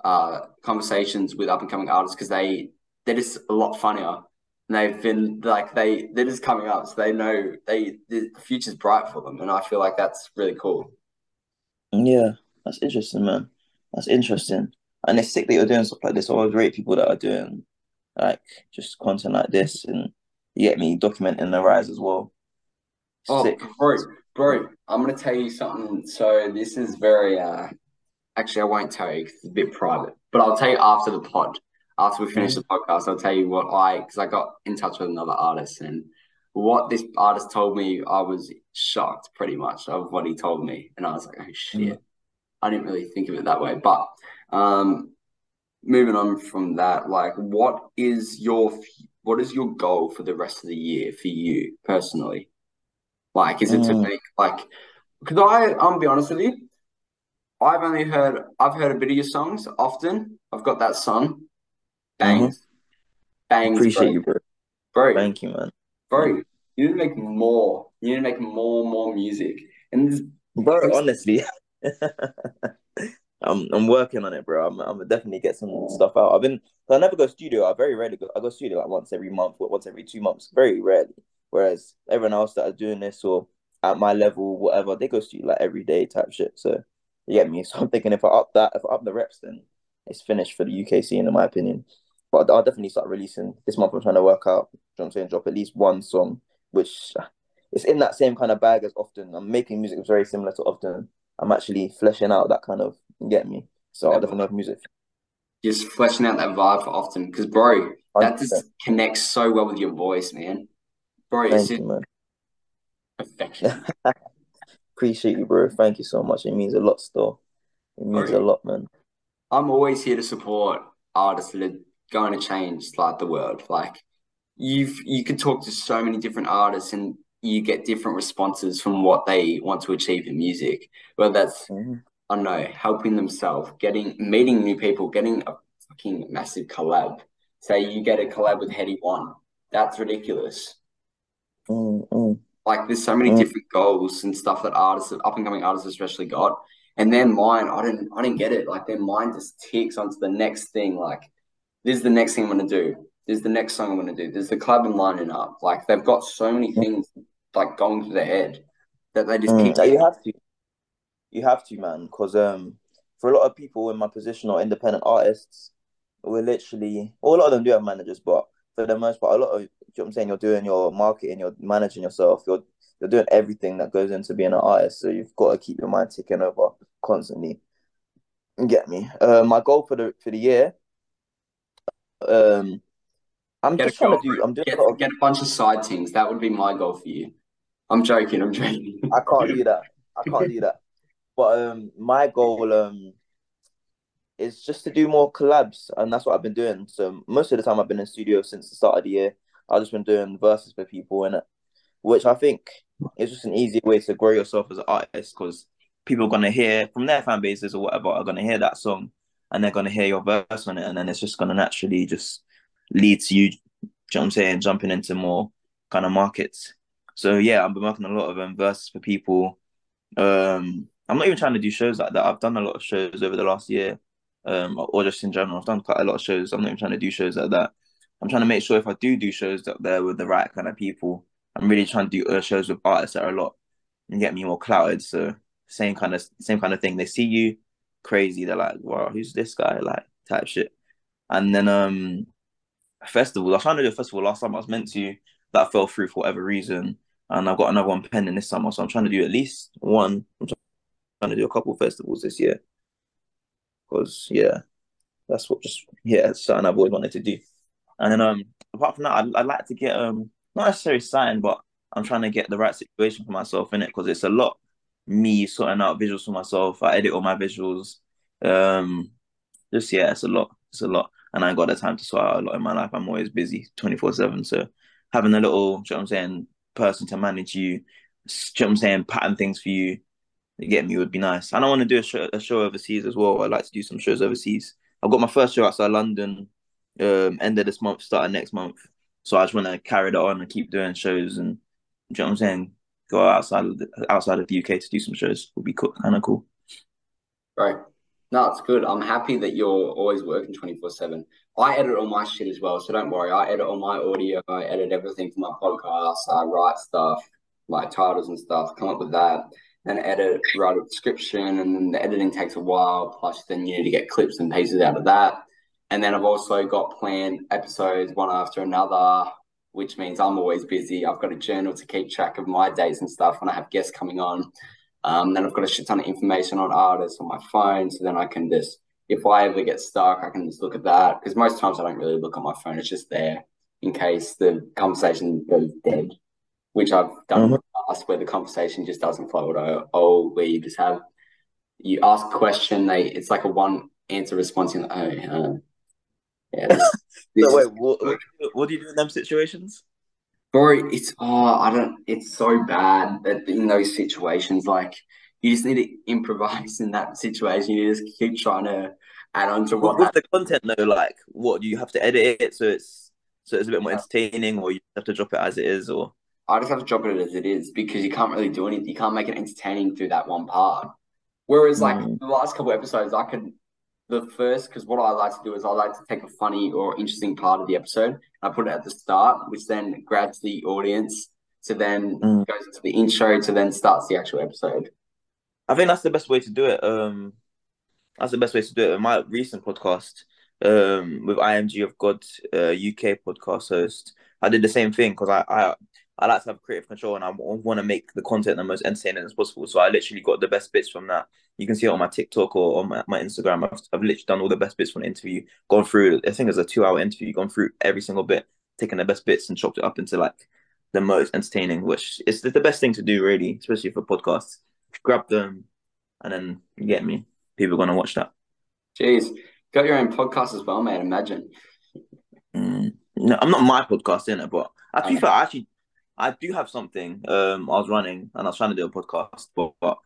uh, conversations with up and coming artists because they they're just a lot funnier. And they've been like they they're just coming up, so they know they the future's bright for them, and I feel like that's really cool.
Yeah, that's interesting, man. That's interesting. And it's sick that you're doing stuff like this. I always rate people that are doing like just content like this and you get me documenting the rise as well.
Oh, bro, bro, I'm gonna tell you something. So this is very uh, actually I won't tell you 'cause it's a bit private, but I'll tell you after the pod. After we finish the podcast, I'll tell you what I because I got in touch with another artist and what this artist told me. I was shocked, pretty much, of what he told me, and I was like, oh shit, I didn't really think of it that way. But um, moving on from that, like, what is your what is your goal for the rest of the year for you personally? Like, is it to
Mm.
make like? Because I, I'm be honest with you, I've only heard I've heard a bit of your songs. Often, I've got that song, bangs, bangs,
Mm-hmm. Appreciate
bro.
you, bro.
bro,
Thank you, man.
bro. You need to make more. You need to make more, more music. And this,
Bro, honestly, I'm I'm working on it, bro. I'm I'm definitely get some stuff out. I've been I never go studio. I very rarely go. I go studio like once every month or once every two months. Very rarely. Whereas everyone else that are doing this or at my level, whatever, they go studio like every day type shit. So you get me. So I'm thinking if I up that, if I up the reps, then it's finished for the UK scene, in my opinion. But I'll definitely start releasing this month. I'm trying to work out. You know what I'm saying? Drop at least one song, which ah, it's in that same kind of bag as often. I'm making music very similar to often. I'm actually fleshing out that kind of get me. So I'll definitely have music.
just fleshing out that vibe for often because, bro, that
100%.
just connects so well with your voice, man. Bro, it's
Thank you, man.
perfection.
Appreciate you, bro. Thank you so much. It means a lot still. It means a lot, man.
I'm always here to support artists that are going to change like the world. Like you've you could talk to so many different artists and you get different responses from what they want to achieve in music. Whether that's
Mhm.
I don't know, helping themselves, getting meeting new people, getting a fucking massive collab. Say you get a collab with Headie One. That's ridiculous.
Mm, mm,
Like there's so many
mm.
different goals and stuff that artists, up and coming artists especially got. And their mind, I didn't I didn't get it. Like their mind just ticks onto the next thing. Like this is the next thing I'm gonna do. This is the next song I'm gonna do. There's the club I'm lining up. Like they've got so many things like going through their head that they just keep
Mm. You have to. You have to, man, because um, for a lot of people in my position or independent artists, we're literally, well, a lot of them do have managers, but for the most part, a lot of, you know what I'm saying, you're doing your marketing, you're managing yourself, you're you're doing everything that goes into being an artist. So you've got to keep your mind ticking over constantly. You get me? Uh, my goal for the for the year, um, I'm
get
just trying to do. I'm doing
Get
a lot of.
get a bunch of side things. That would be my goal for you. I'm joking. I'm joking.
I can't do that. I can't do that. But um, my goal um is just to do more collabs, and that's what I've been doing. So most of the time, I've been in studio since the start of the year. I've just been doing verses for people in it, which I think is just an easy way to grow yourself as an artist because people are gonna hear from their fan bases or whatever are gonna hear that song, and they're gonna hear your verse on it, and then it's just gonna naturally just lead to you. You know I'm saying? Jumping into more kind of markets. So yeah, I've been working a lot of um, verses for people. Um, I'm not even trying to do shows like that. I've done a lot of shows over the last year, um, or just in general. I've done quite a lot of shows. I'm not even trying to do shows like that. I'm trying to make sure if I do do shows that they're with the right kind of people. I'm really trying to do uh, shows with artists that are a lot and get me more clouded. So same kind of same kind of thing. They see you crazy. They're like, "Wow, who's this guy?" Like type shit. And then um, festivals. I was trying to do a festival last time. I was meant to. That fell through for whatever reason, and I've got another one pending this summer. So I'm trying to do at least one. I'm trying to do a couple festivals this year. Because yeah, that's what just yeah, it's something I've always wanted to do. And then um, apart from that, I'd, I'd like to get um, not necessarily signed, but I'm trying to get the right situation for myself in it because it's a lot. Me sorting out visuals for myself. I edit all my visuals. Um, just yeah, it's a lot. It's a lot, and I got the time to sort out a lot in my life. I'm always busy, twenty four seven. So having a little, you know what I'm saying, person to manage you, you know what I'm saying, pattern things for you, get me would be nice. And I want to do a show, a show overseas as well. I'd like to do some shows overseas. I've got my first show outside London, um, end of this month, start of next month. So I just want to carry that on and keep doing shows and, you know what I'm saying, go outside of the, outside of the UK to do some shows would be cool, kind of cool.
Right. No, it's good. I'm happy that you're always working 24 7. I edit all my shit as well, so don't worry. I edit all my audio, I edit everything for my podcast, I write stuff, like titles and stuff, come up with that, then edit, write a description, and then the editing takes a while. Plus, then you need to get clips and pieces out of that. And then I've also got planned episodes one after another, which means I'm always busy. I've got a journal to keep track of my dates and stuff when I have guests coming on. Um, then I've got a shit ton of information on artists on my phone, so then I can just, if I ever get stuck, I can just look at that. Because most times I don't really look at my phone; it's just there in case the conversation goes dead, which I've done in the past, where the conversation just doesn't flow at all, or where you just have you ask a question, they it's like a one answer response. You're like, oh, yeah. This, this
So wait, what, what, what do you do in them situations?
Bro, it's oh, I don't. It's so bad that in those situations, like you just need to improvise in that situation. You just keep trying to add on to what
With
that.
the content though, like what do you have to edit it so it's so it's a bit more entertaining, or you have to drop it as it is, or
I just have to drop it as it is because you can't really do anything. You can't make it entertaining through that one part. Whereas, like
Mm.
the last couple episodes, I could the first because what I like to do is I like to take a funny or interesting part of the episode and I put it at the start, which then grabs the audience. To then
Mm.
goes into the intro to then starts the actual episode.
I think that's the best way to do it. Um, that's the best way to do it. In my recent podcast, um, with IMG of God, uh, UK podcast host, I did the same thing because I, I I like to have creative control and I want to make the content the most entertaining as possible. So I literally got the best bits from that. You can see it on my TikTok or on my, my Instagram. I've, I've literally done all the best bits from the interview, gone through, I think it's a two hour interview, gone through every single bit, taken the best bits and chopped it up into like the most entertaining, which is the best thing to do, really, especially for podcasts. Grab them and then get me. People are going to watch that.
Jeez, got your own podcast as well, mate. Imagine.
Mm, no, I'm not my podcast in it, but I
Okay.
think I actually I do have something. Um, I was running and I was trying to do a podcast, but, but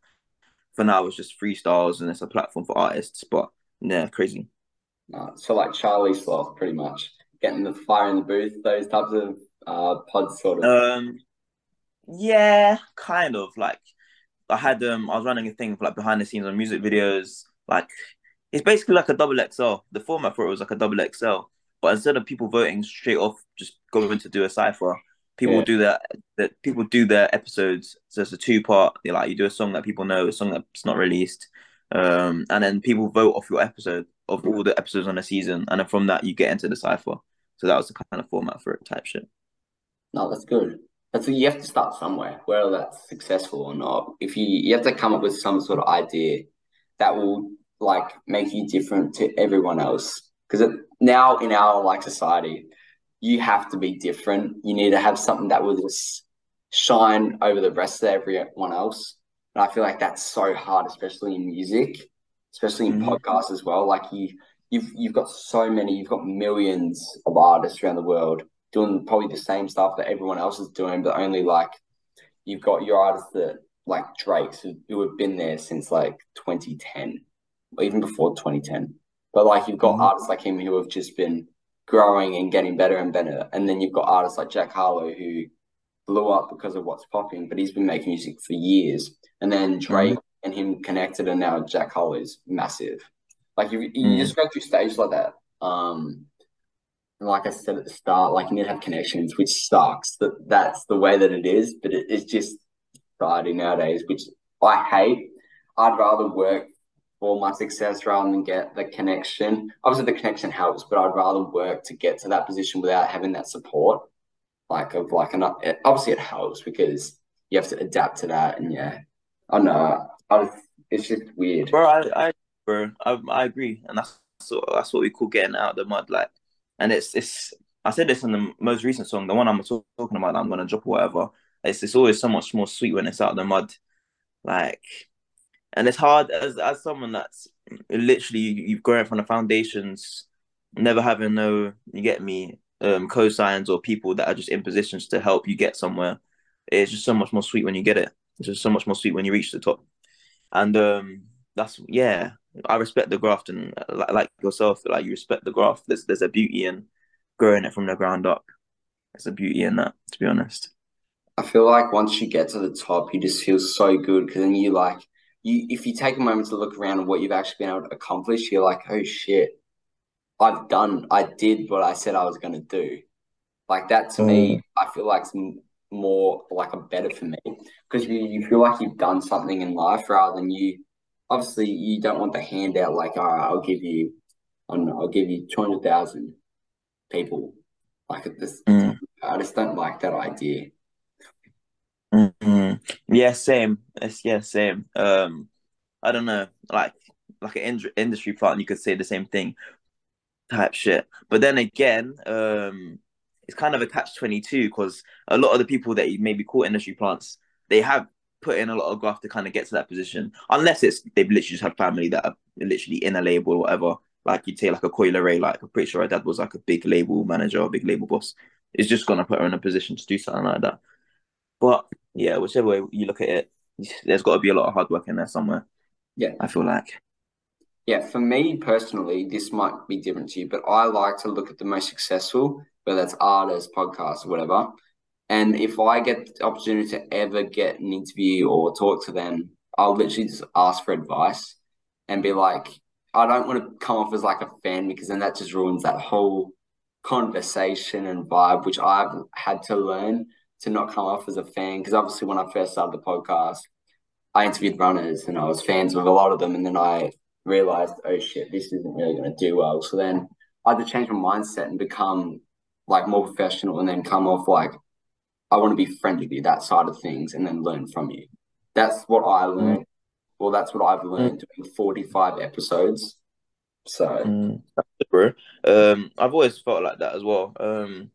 for now it's just freestyles and it's a platform for artists. But yeah, crazy.
So like Charlie Sloth, pretty much getting the fire in the booth, those types of uh pods, sort of.
Um, yeah, kind of like I had um I was running a thing for like behind the scenes on music videos. Like it's basically like a double XL. The format for it was like a double XL, but instead of people voting straight off, just going to do a cipher, people
Yeah.
do that. That people do their episodes. So it's a two part. Like you do a song that people know, a song that's not released, um, and then people vote off your episode of all the episodes on the season, and then from that you get into the cipher. So that was the kind of format for it, type shit.
No, that's good. That's you have to start somewhere, whether that's successful or not. If you you have to come up with some sort of idea that will like make you different to everyone else. Because now in our like society, you have to be different. You need to have something that will just shine over the rest of everyone else. And I feel like that's so hard, especially in music, especially in
Mhm.
podcasts as well. Like you, you've you've got so many, you've got millions of artists around the world doing probably the same stuff that everyone else is doing, but only like you've got your artists that like Drake's who, who have been there since like 2010, or even before 2010. But like you've got
Mhm.
artists like him who have just been growing and getting better and better. And then you've got artists like Jack Harlow who blew up because of what's popping, but he's been making music for years. And then Drake and him connected, and now Jack Harlow's massive. Like you, you
Mm.
just go through stages like that. Um, and like I said at the start, like you need to have connections, which sucks. That that's the way that it is, but it, it's just society nowadays, which I hate. I'd rather work for my success rather than get the connection. Obviously, the connection helps, but I'd rather work to get to that position without having that support. Like of like an obviously it helps because you have to adapt to that, and yeah, I know. I it's just weird.
bro. I, I, bro, I, I agree, and that's that's what we call getting out of the mud. Like, and it's it's. I said this in the most recent song, the one I'm talking about. I'm gonna drop or whatever. It's it's always so much more sweet when it's out of the mud, like, and it's hard as as someone that's literally you've grown from the foundations, never having no, you get me, um, cosigns or people that are just in positions to help you get somewhere. It's just so much more sweet when you get it. It's just so much more sweet when you reach the top. And um, that's yeah, I respect the graft and like, like yourself, like you respect the graft. There's there's a beauty in growing it from the ground up. There's a beauty in that, to be honest.
I feel like once you get to the top, you just feel so good because then you like you if you take a moment to look around at what you've actually been able to accomplish, you're like, oh shit, I've done, I did what I said I was going to do. Like that to me, I feel like it's more like a better for me because you, you feel like you've done something in life rather than you. Obviously, you don't want the handout like, all right, I'll give you, I don't know, I'll give you two hundred thousand people. Like this,
Mm.
I just don't like that idea.
Hmm Yeah, same. It's yeah, same. Um, I don't know, like like an ind- industry plant, you could say the same thing, type shit. But then again, um, it's kind of a catch twenty two because a lot of the people that you maybe call industry plants, they have put in a lot of graft to kind of get to that position. Unless it's they've literally just had family that are literally in a label or whatever. Like you'd say, like a Coi Leray, like I'm pretty sure her dad was like a big label manager, a big label boss. It's just gonna put her in a position to do something like that. But yeah, whichever way you look at it, there's got to be a lot of hard work in there somewhere.
Yeah.
I feel like.
Yeah, for me personally, this might be different to you, but I like to look at the most successful, whether that's artists, podcasts, whatever. And if I get the opportunity to ever get an interview or talk to them, I'll literally just ask for advice and be like, I don't want to come off as like a fan because then that just ruins that whole conversation and vibe, which I've had to learn to not come off as a fan. Because obviously, when I first started the podcast, I interviewed runners and I was fans of a lot of them. And then I realized, oh shit, this isn't really going to do well. So then I had to change my mindset and become like more professional and then come off like I want to be friendly with you, that side of things, and then learn from you. That's what I learned. Well, that's what I've learned doing 45 episodes. So,
Mm, bro. Um, I've always felt like that as well. Um,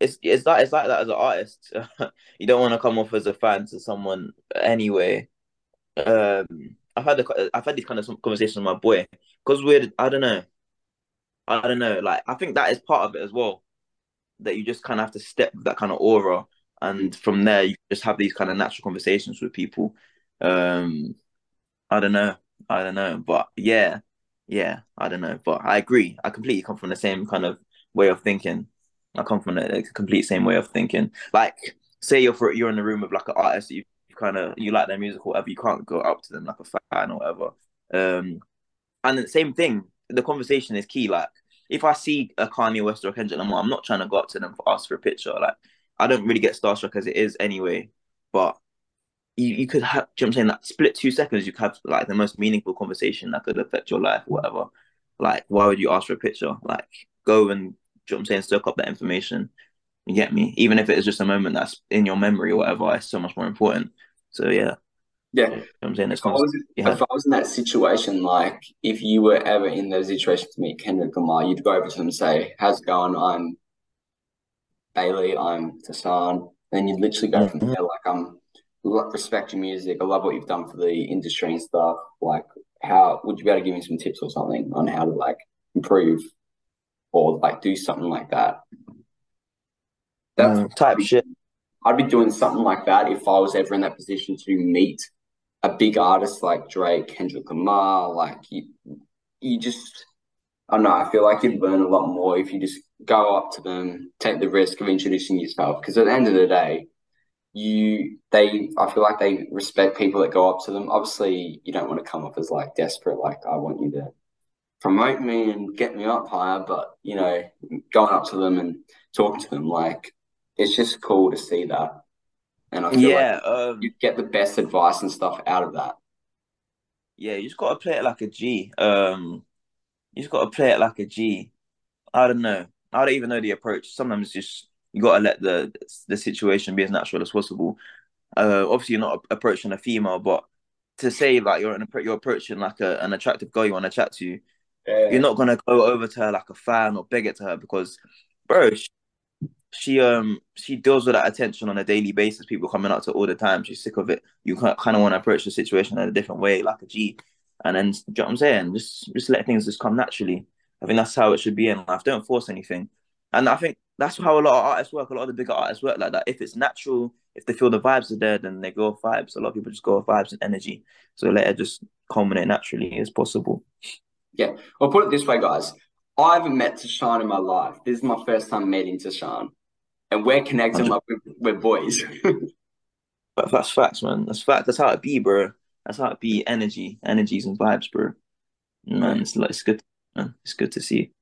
it's it's like it's like that as an artist. you don't want to come off as a fan to someone anyway. Um, I've had I've had these kind of conversations with my boy because we're I don't know, I don't know. Like I think that is part of it as well. That you just kind of have to step that kind of aura, and from there you just have these kind of natural conversations with people. Um, I don't know, I don't know, but yeah, yeah, I don't know, but I agree. I completely come from the same kind of way of thinking. I come from a, a complete same way of thinking. Like, say you're for, you're in the room with like an artist, you kind of you like their music or whatever, you can't go up to them like a fan or whatever. Um, and the same thing, the conversation is key. Like, if I see a Kanye West or a Kendrick Lamar, I'm not trying to go up to them for ask for a picture. Like, I don't really get starstruck as it is anyway. But you, you could have, you know I'm saying? That split two seconds, you could have like the most meaningful conversation that could affect your life or whatever. Like, why would you ask for a picture? Like, go and, you know what I'm saying, soak up that information. You get me? Even if it is just a moment that's in your memory or whatever, it's so much more important. So, yeah.
Yeah,
you know I'm saying it's
if I, was,
yeah.
if I was in that situation, like if you were ever in those situations to meet Kendrick Lamar, you'd go over to him and say, "How's it going? I'm Bailey. I'm Tashan." Then you'd literally go from
Mhm.
there, like I'm respect your music. I love what you've done for the industry and stuff. Like, how would you be able to give me some tips or something on how to like improve or like do something like that? That's
Mm, type
be-
shit.
I'd be doing something like that if I was ever in that position to meet a big artist like Drake, Kendrick Lamar. Like you, you just, I don't know. I feel like you'd learn a lot more if you just go up to them, take the risk of introducing yourself. Because at the end of the day, you, they, I feel like they respect people that go up to them. Obviously, you don't want to come off as like desperate, like I want you to promote me and get me up higher. But you know, going up to them and talking to them, like it's just cool to see that. And I feel
Yeah,
like
um,
you get the best advice and stuff out of that.
yeah, you just gotta play it like a G. Um, you just gotta play it like a G. I don't know. I don't even know the approach. Sometimes just you gotta let the the situation be as natural as possible. Uh, obviously you're not approaching a female, but to say like you're an, you're approaching like a, an attractive girl you want to chat to, you're not gonna go over to her like a fan or beg it to her because, bro, she, she um she deals with that attention on a daily basis. People coming up to all the time. She's sick of it. You kind of want to approach the situation in a different way, like a G, and then you know what I'm saying. Just just let things just come naturally. I think that's how it should be in life. Don't force anything. And I think that's how a lot of artists work. A lot of the bigger artists work like that. If it's natural, if they feel the vibes are there, then they go off vibes. A lot of people just go off vibes and energy. So let it just culminate naturally as possible.
Yeah. Well, put it this way, guys. I haven't met Tashan in my life. This is my first time meeting Tashan. And we're connecting like we're, we're boys.
But that's facts, man. That's fact. That's how it be, bro. That's how it be. Energy, energies, and vibes, bro. Man, it's like it's good. Man. It's good to see.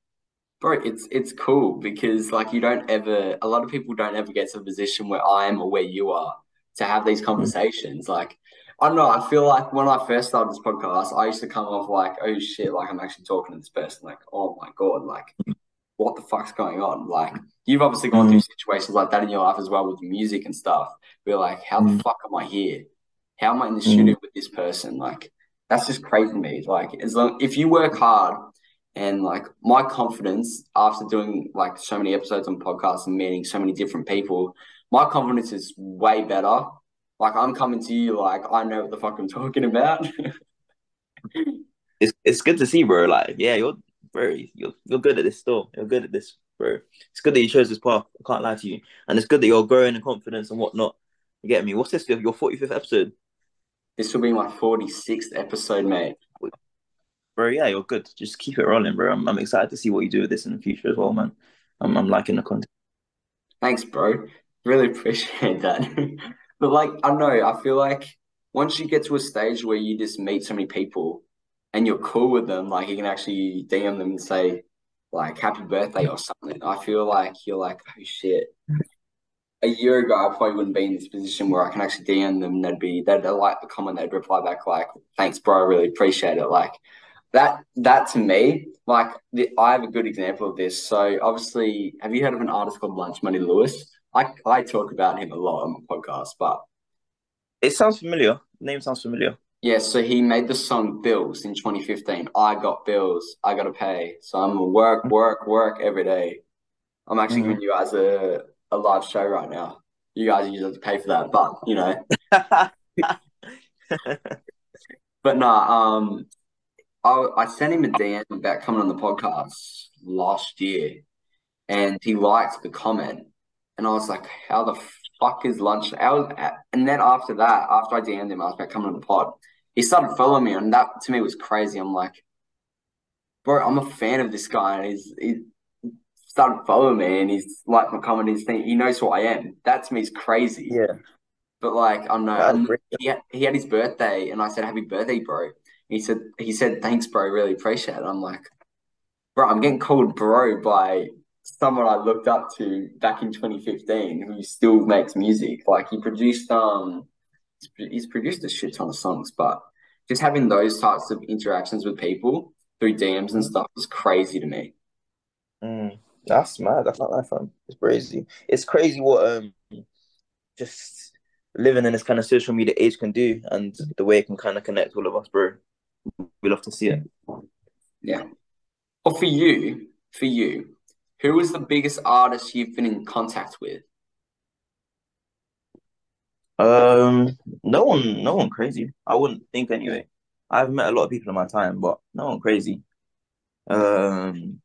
Bro, it's it's cool because like you don't ever a lot of people don't ever get to a position where I am or where you are to have these mm. conversations. Like I don't know, I feel like when I first started this podcast, I used to come off like, oh shit, like I'm actually talking to this person, like, oh my god, like what the fuck's going on? Like you've obviously gone through mm. situations like that in your life as well with music and stuff. We're like, how the mm. fuck am I here? How am I in the studio mm. with this person? Like that's just crazy to me. Like as long if you work hard and like my confidence after doing like so many episodes on podcasts and meeting so many different people, my confidence is way better. Like I'm coming to you like I know what the fuck I'm talking about.
it's it's good to see, bro. Like, yeah, you're very you're you're good at this still. You're good at this, bro. It's good that you chose this path. I can't lie to you. And it's good that you're growing in confidence and whatnot. You get me? What's this? Your 45th episode?
This will be my 46th episode, mate.
Bro, yeah, you're good. Just keep it rolling, bro. I'm, I'm excited to see what you do with this in the future as well, man. I'm, I'm liking the content.
Thanks, bro. Really appreciate that. but like, I don't know. I feel like once you get to a stage where you just meet so many people and you're cool with them, like you can actually DM them and say, like, happy birthday or something. I feel like you're like, oh shit. A year ago, I probably wouldn't be in this position where I can actually DM them. And they'd be, they'd like the comment, they'd reply back like, thanks, bro. I really appreciate it. Like, that that to me, like the, I have a good example of this. So obviously, have you heard of an artist called Lunch Money Lewis? I I talk about him a lot on my podcast, but
It sounds familiar. Name sounds familiar.
yeah. So he made the song "Bills" in 2015. I got bills. I got to pay. So I'm gonna work, work, work every day. I'm actually
Mhm.
giving you guys a a live show right now. You guys usually have to pay for that, but you know. But no, um, I I sent him a DM about coming on the podcast last year, and he liked the comment, and I was like, "How the fuck is lunch?" I was, and then after that, after I DM'd him, I was like, coming on the pod. He started following me, and that to me was crazy. I'm like, bro, I'm a fan of this guy, and he's he started following me, and he's liked my comment. He's think he knows who I am. That to me is crazy.
yeah.
But like, I know. He had, he had his birthday, and I said, "Happy birthday, bro." He said, "He said thanks, bro. Really appreciate it." I'm like, bro, I'm getting called bro by someone I looked up to back in 2015 who still makes music. Like he produced um, he's- produced a shit ton of songs, but just having those types of interactions with people through DMs and stuff is crazy to me.
Mm, that's mad. That's not that fun. It's crazy. It's crazy what um just living in this kind of social media age can do and the way it can kind of connect all of us, bro. We love to see it.
Yeah. Or for you, for you, who was the biggest artist you've been in contact with?
Um, no one, no one crazy. I wouldn't think anyway. I've met a lot of people in my time, but no one crazy. Um,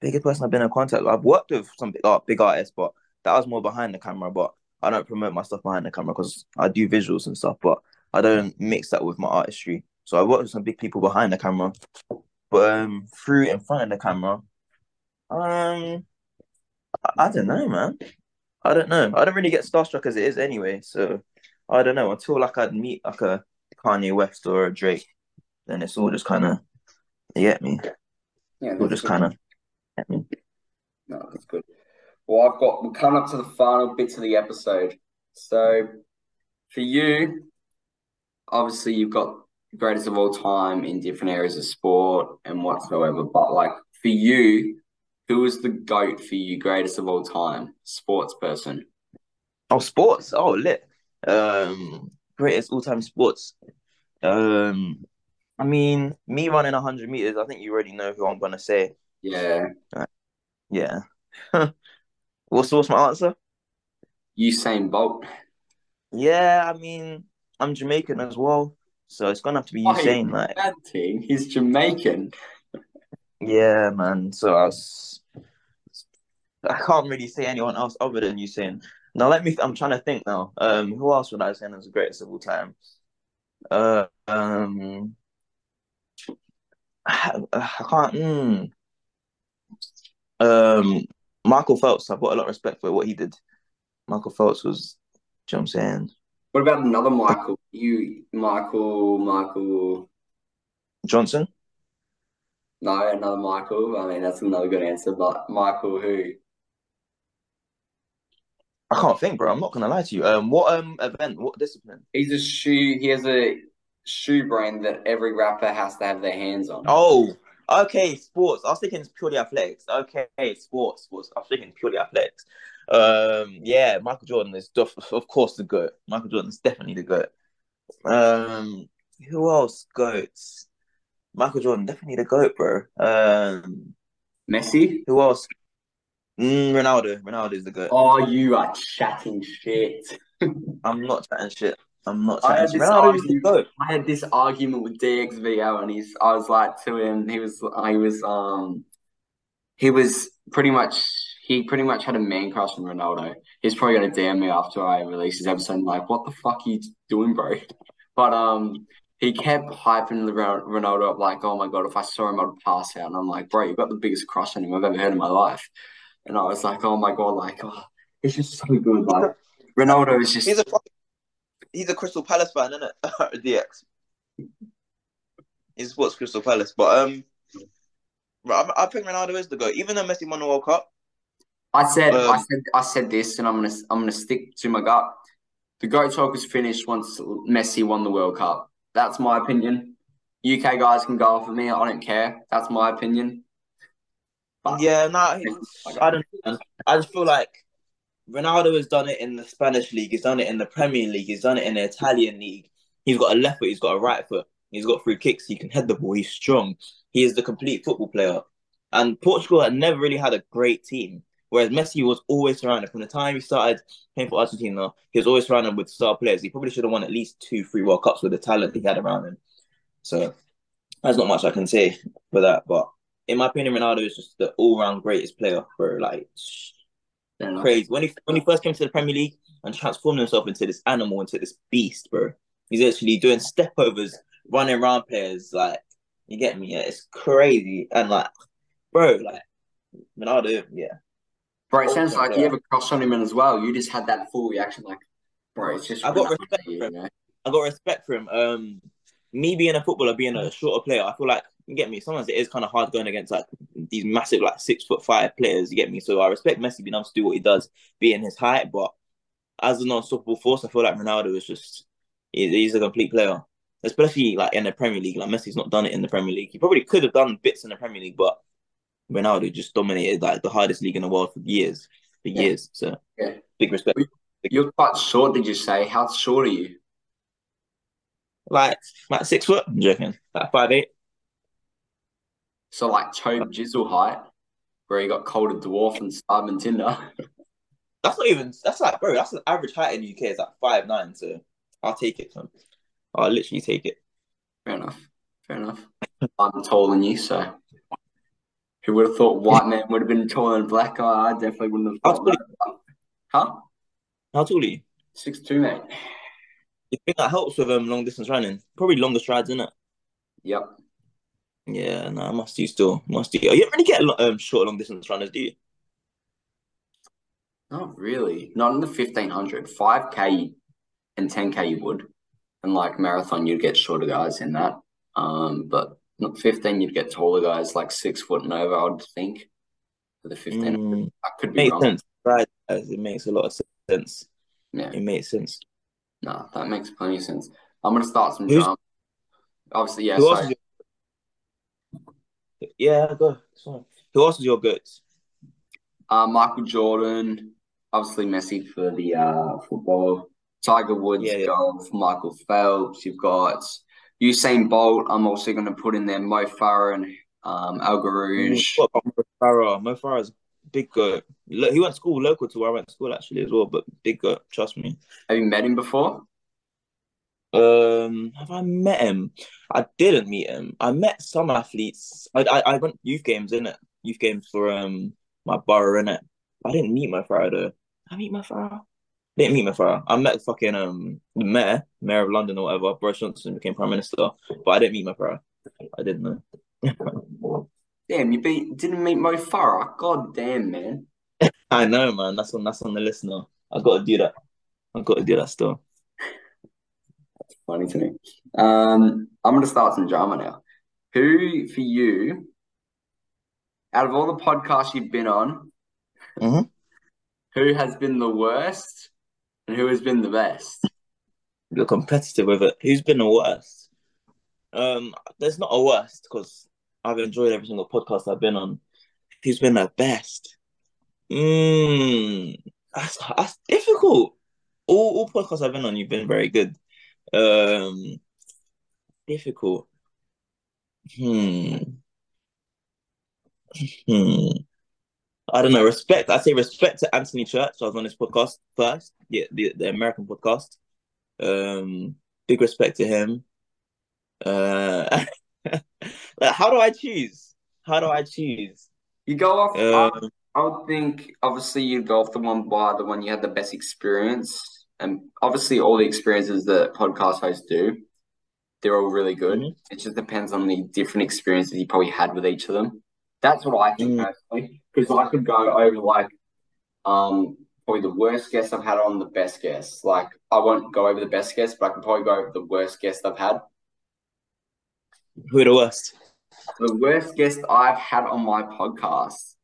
biggest person I've been in contact with. I've worked with some big, art, big artists, but that was more behind the camera. But I don't promote my stuff behind the camera because I do visuals and stuff, but I don't mix that with my artistry. So I worked with some big people behind the camera, but um, through in front of the camera, um, I, I don't know, man. I don't know. I don't really get starstruck as it is anyway. So I don't know until like I'd meet like a Kanye West or a Drake, then it's all just kind of get me.
Yeah,
All just kind of get me.
No, that's good. Well, I've got we're coming up to the final bits of the episode. So for you, obviously you've got greatest of all time in different areas of sport and whatsoever. But like for you, who is the GOAT for you, greatest of all time, sports person?
Oh, sports. Oh, lit. Um, greatest all-time sports. Um, I mean, me running hundred meters. I think you already know who I'm gonna say.
Yeah.
Yeah. what's what's my answer?
Usain Bolt.
Yeah, I mean, I'm Jamaican as well, so it's gonna have to be
Oh,
Usain. Like,
Bad thing. He's Jamaican.
Yeah, man. So I was, I can't really say anyone else other than Usain. Now let me. I'm trying to think now. Um, who else would I say is the greatest of all time? Uh, um, I, I can't. Mm. Um, Michael Phelps. I've got a lot of respect for what he did. Michael Phelps was. You know what I'm saying?
What about another Michael? You, Michael, Michael.
Johnson.
No, another Michael. I mean, that's another good answer. But Michael, who?
I can't think, bro. I'm not gonna lie to you. Um, what um event? What discipline?
He's a shoe. He has a shoe brand that every rapper has to have their hands on.
Oh, okay, sports. I was thinking it's purely athletics. Okay, sports, sports. I was thinking purely athletics. Um, yeah, Michael Jordan is def- of course the goat. Michael Jordan is definitely the goat. Um, who else goats? Michael Jordan definitely the goat, bro. Um,
Messi.
who else? Mm, Ronaldo. Ronaldo is the goat.
Oh, you are chatting shit.
I'm not chatting shit. I'm not
I
chatting
had
shit.
this
Ronaldo is the
argument-. I had this argument with DXVL, and he's. I was like to him. He was. I was. Um. He was pretty much. He pretty much had a man crush on Ronaldo. He's probably gonna DM me after I release his episode. and like, what the fuck are you doing, bro? But um, he kept hyping the Ronaldo up like, oh my god, if I saw him, I'd pass out. And I'm like, bro, you've got the biggest crush on him I've ever heard in my life. And I was like, oh my god, like, oh, he's just so good. Like, Ronaldo is just.
He's a he's a Crystal Palace fan, isn't it? DX. He supports Crystal Palace, but um, I, I think Ronaldo is the goat. Even though Messi won the World Cup,
I said, I
Um,
said, I said this, and I'm gonna, I'm gonna stick to my gut. The goat talk was finished once Messi won the World Cup. That's my opinion. UK guys can go off of me. I don't care. That's my opinion. But
yeah, no, I don't. I just feel like Ronaldo has done it in the Spanish league. He's done it in the Premier League. He's done it in the Italian league. He's got a left foot. He's got a right foot. He's got free kicks. He can head the ball. He's strong. He is the complete football player. And Portugal had never really had a great team. Whereas Messi was always surrounded from the time he started playing for Argentina. He was always surrounded with star players. He probably should have won at least two, three World Cups with the talent he had around him. So there's not much I can say for that. But in my opinion, Ronaldo is just the all-round greatest player for like crazy. When he when he first came to the Premier League and transformed himself into this animal, into this beast, bro. He's actually doing step overs, running around players. Like you get me? Yeah, it's crazy. And like, bro, like Ronaldo, yeah.
Bro, it sounds like you have a crush on him as well. You just had that full reaction, like, bro, it's just.
I got respect for him.
know?
I got respect for him. Um, me being a footballer, being a shorter player, I feel like you get me. Sometimes it is kind of hard going against like these massive, like six foot five players. You get me. So I respect Messi being able to do what he does, being his height. But as an unstoppable force, I feel like Ronaldo is just he's a complete player, especially like in the Premier League. Like Messi's not done it in the Premier League. He probably could have done bits in the Premier League, but Ronaldo just dominated like the hardest league in the world for years, for
Yeah.
years. So
Yeah.
big respect.
You're quite short, did you say? How short are you?
Like like six foot, I'm joking. Like five eight.
So, like, Tobjizzle height, where he got called a dwarf and Sidemen Tinder.
That's not even. That's like, bro. That's an average height in the UK. is like five nine. So I'll take it. Son. I'll literally take it.
Fair enough. Fair enough. I'm taller than you, so. Who would have thought white man would have been taller than black guy? I definitely wouldn't have thought that. Huh?
How tall are you?
Six two, mate.
You think that helps with um long distance running? Probably longer strides, isn't it?
Yep.
Yeah, no, I must do still. Must do. You don't really get a lot um short long distance runners, do you?
Not really. Not in the 1500. 5K and 10K you would. And like marathon, you'd get shorter guys in that. Um, but not 15, you'd get taller guys like six foot and over, I would think. For the 15.
Mm,
I could be
makes
wrong.
sense. Right, it makes a lot of sense.
Yeah.
It makes sense.
No, that makes plenty of sense. I'm gonna start some
Who's-
drama. Obviously, yeah.
Who else your... Yeah, go. Who else is your goats?
uh, Michael Jordan, obviously Messi for the uh, football. Tiger Woods,
Yeah, yeah.
golf. Michael Phelps. You've got Usain Bolt. I'm also gonna put in there Mo Farah and um,
El Guerrouj. Mo Farah? Mo Farah's big goat. He went to school local to where I went to school actually as well, but big goat. Trust me.
Have you met him before?
Um, have I met him? I didn't meet him. I met some athletes. I I, I went youth games in it. Youth games for um my borough in it. I didn't meet Mo Farah though. I meet Mo Farah. Didn't meet Mo Farah. I met fucking um the mayor, mayor of London or whatever. Boris Johnson became prime minister, but I didn't meet Mo Farah. I didn't know.
Damn, you beat, didn't meet Mo Farah. God damn, man.
I know, man. That's on that's on the list now. I got to do that. I got to do that still.
That's funny to me. Um, I'm gonna start some drama now. Who for you, out of all the podcasts you've been on,
Mhm.
who has been the worst and who has been the best?
You're competitive with it. Who's been the worst? Um, there's not a worst because I've enjoyed every single podcast I've been on. Who's been the best? Mm, that's that's difficult. All all podcasts I've been on, you've been very good. Um, difficult. Hmm. Hmm. I don't know. Respect. I say respect to Anthony Church. I was on his podcast first. Yeah, the the American podcast. Um, big respect to him. Uh, how do I choose? How do I choose?
You go off. I,
Um,
I would think obviously you go off the one by the one you had the best experience, and obviously all the experiences that podcast hosts do, they're all really good.
Mhm.
It just depends on the different experiences you probably had with each of them. That's what I think
Mm.
personally, because I could go over like, um, probably the worst guest I've had on the best guest. Like I won't go over the best guest, but I can probably go over the worst guest I've had.
who the worst?
The worst guest I've had on my podcast.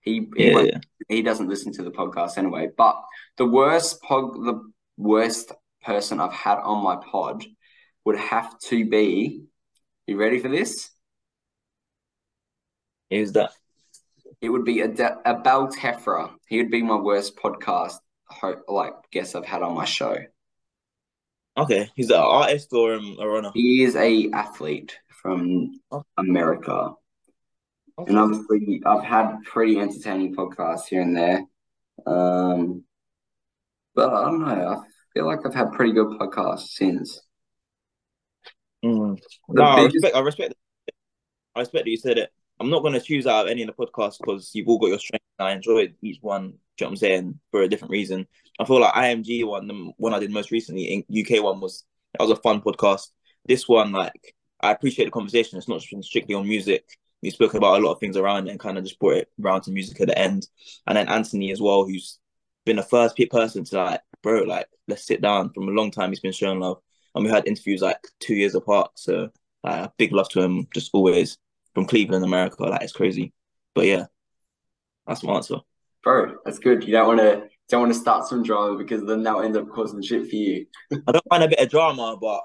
He he,
Yeah, yeah.
he doesn't listen to the podcast anyway. But the worst pod, the worst person I've had on my pod would have to be. You ready for this?
Who's that?
It would be Ad- Abel Tefra. He would be my worst podcast ho- like guest I've had on my show.
Okay, he's an artist or um, a runner.
He is a athlete from. America.
Okay.
And obviously, I've had pretty entertaining podcasts here and there. Um, but I don't know. I feel like I've had pretty good podcasts since.
Mm. No, I
biggest-
respect. I respect. I respect that you said it. I'm not going to choose out of any of the podcasts because you've all got your strengths. and I enjoyed each one. You know what I'm saying? For a different reason. I feel like IMG one, the one I did most recently, UK one was that was a fun podcast. This one, like, I appreciate the conversation. It's not strictly on music. We spoke about a lot of things around and kind of just brought it around to music at the end. And then Anthony as well, who's been the first person to like, bro, like, let's sit down. From a long time, he's been showing love, and we had interviews like two years apart. So, uh, big love to him, just always from Cleveland, America. Like, it's crazy. But yeah, that's my answer.
Bro, that's good. You don't want to don't want to start some drama because then that'll end up causing shit for you.
I don't mind a bit of drama, but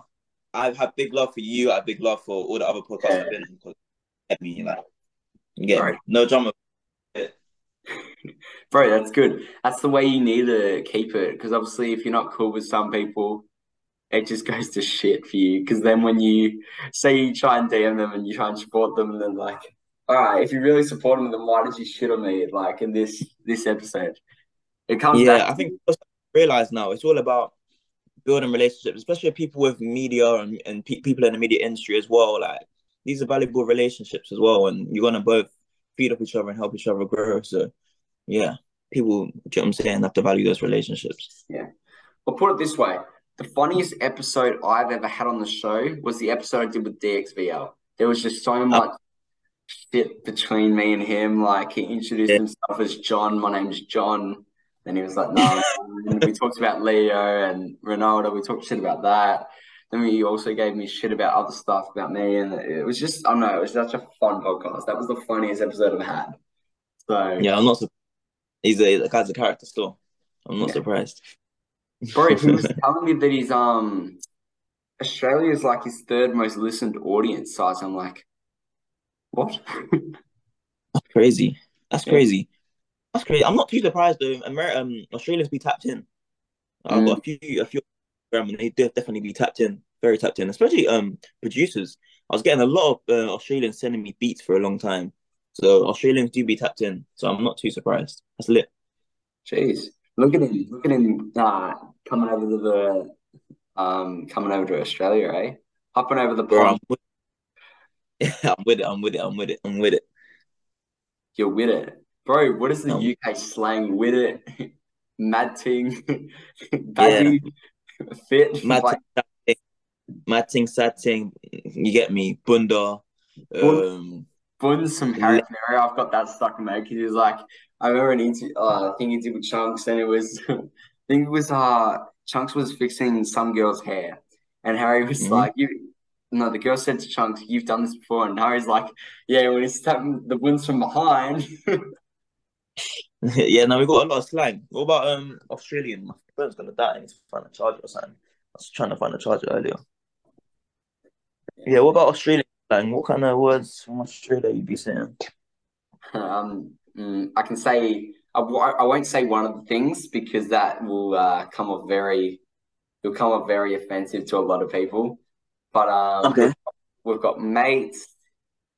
I have big love for you. I have big love for all the other podcasts
Yeah.
I've been in. Because get me, like, me.
Right.
no drama.
Bro, that's good. That's the way you need to keep it. Because obviously, if you're not cool with some people, it just goes to shit for you. Because then when you say you try and DM them and you try and support them, and then like, all right, if you really support them, then why did you shit on me like in this this episode? It comes
Yeah. I think people realize now it's all about building relationships, especially with people with media and, and pe- people in the media industry as well. Like these are valuable relationships as well, and you're gonna both feed off each other and help each other grow. So yeah, people, do you know what I'm saying, have to value those relationships.
I'll put it this way: the funniest episode I've ever had on the show was the episode I did with DXVL. There was just so oh. much shit between me and him. Like he introduced
Yeah.
himself as John. My name's John. Then he was like, "No." we talked about Leo and Ronaldo. We talked shit about that. Then he also gave me shit about other stuff about me, and it was just I don't know. It was such a fun podcast. That was the funniest episode I've had. So
Yeah, I'm not. Su- he's a the guy's a character still. I'm not
Yeah.
surprised.
Bro, he was telling me that he's um Australia is like his third most listened audience size. I'm like, what?
That's crazy. That's
Yeah.
crazy. That's crazy. I'm not too surprised though. Amer- um, Australians be tapped in. I've got a few, a few, and they de- definitely be tapped in, very tapped in. Especially um producers. I was getting a lot of uh, Australians sending me beats for a long time. So Australians do be tapped in. So I'm not too surprised. That's lit.
Jeez, look at him, look at him uh, coming over to the um coming over to Australia, eh? Hopping over the
Bro, I'm
pond.
with, I'm with it. I'm with it. I'm with it. I'm with it.
You're with it, bro. What is the
Um,
UK slang? With it, mad ting, badgy, fit,
Mad
like
mad thing, sad thing. You get me, bunda. Um,
Buns from Harry Pinero. I've got that stuck in my head because he was like, I remember an interview, uh, thing he did with Chunkz, and it was, think it was, uh, Chunkz was fixing some girl's hair, and Harry was
Mhm.
like, you, no, the girl said to Chunkz, "You've done this before," and Harry's like, "Yeah, when he's tapping the buns from behind."
yeah, no, we got a lot of slang. What about um Australian? My phone's gonna die. I need to find a charger or something. I was trying to find a charger earlier. Yeah, what about Australian slang? What kind of words from Australia you'd be saying?
Um, mm, I can say I, I won't say one of the things because that will uh, come off very, it'll come off very offensive to a lot of people. But um,
Okay.
we've got mates,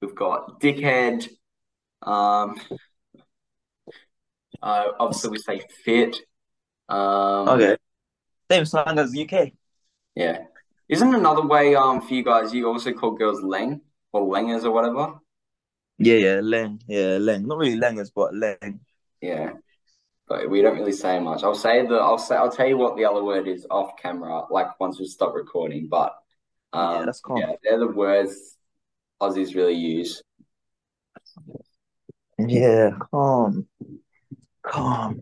we've got dickhead. Um, uh, obviously we say fit. Um,
Okay. Same slang as UK.
yeah. Isn't another way um for you guys? You also call girls leng or lengers or whatever.
Yeah, yeah, leng. Yeah, leng. Not really lengers, but leng.
Yeah, but we don't really say much. I'll say the I'll say I'll tell you what the other word is off camera, like once we stop recording. But um,
Yeah, that's calm.
yeah, they're the words Aussies really use.
Yeah, calm. Calm.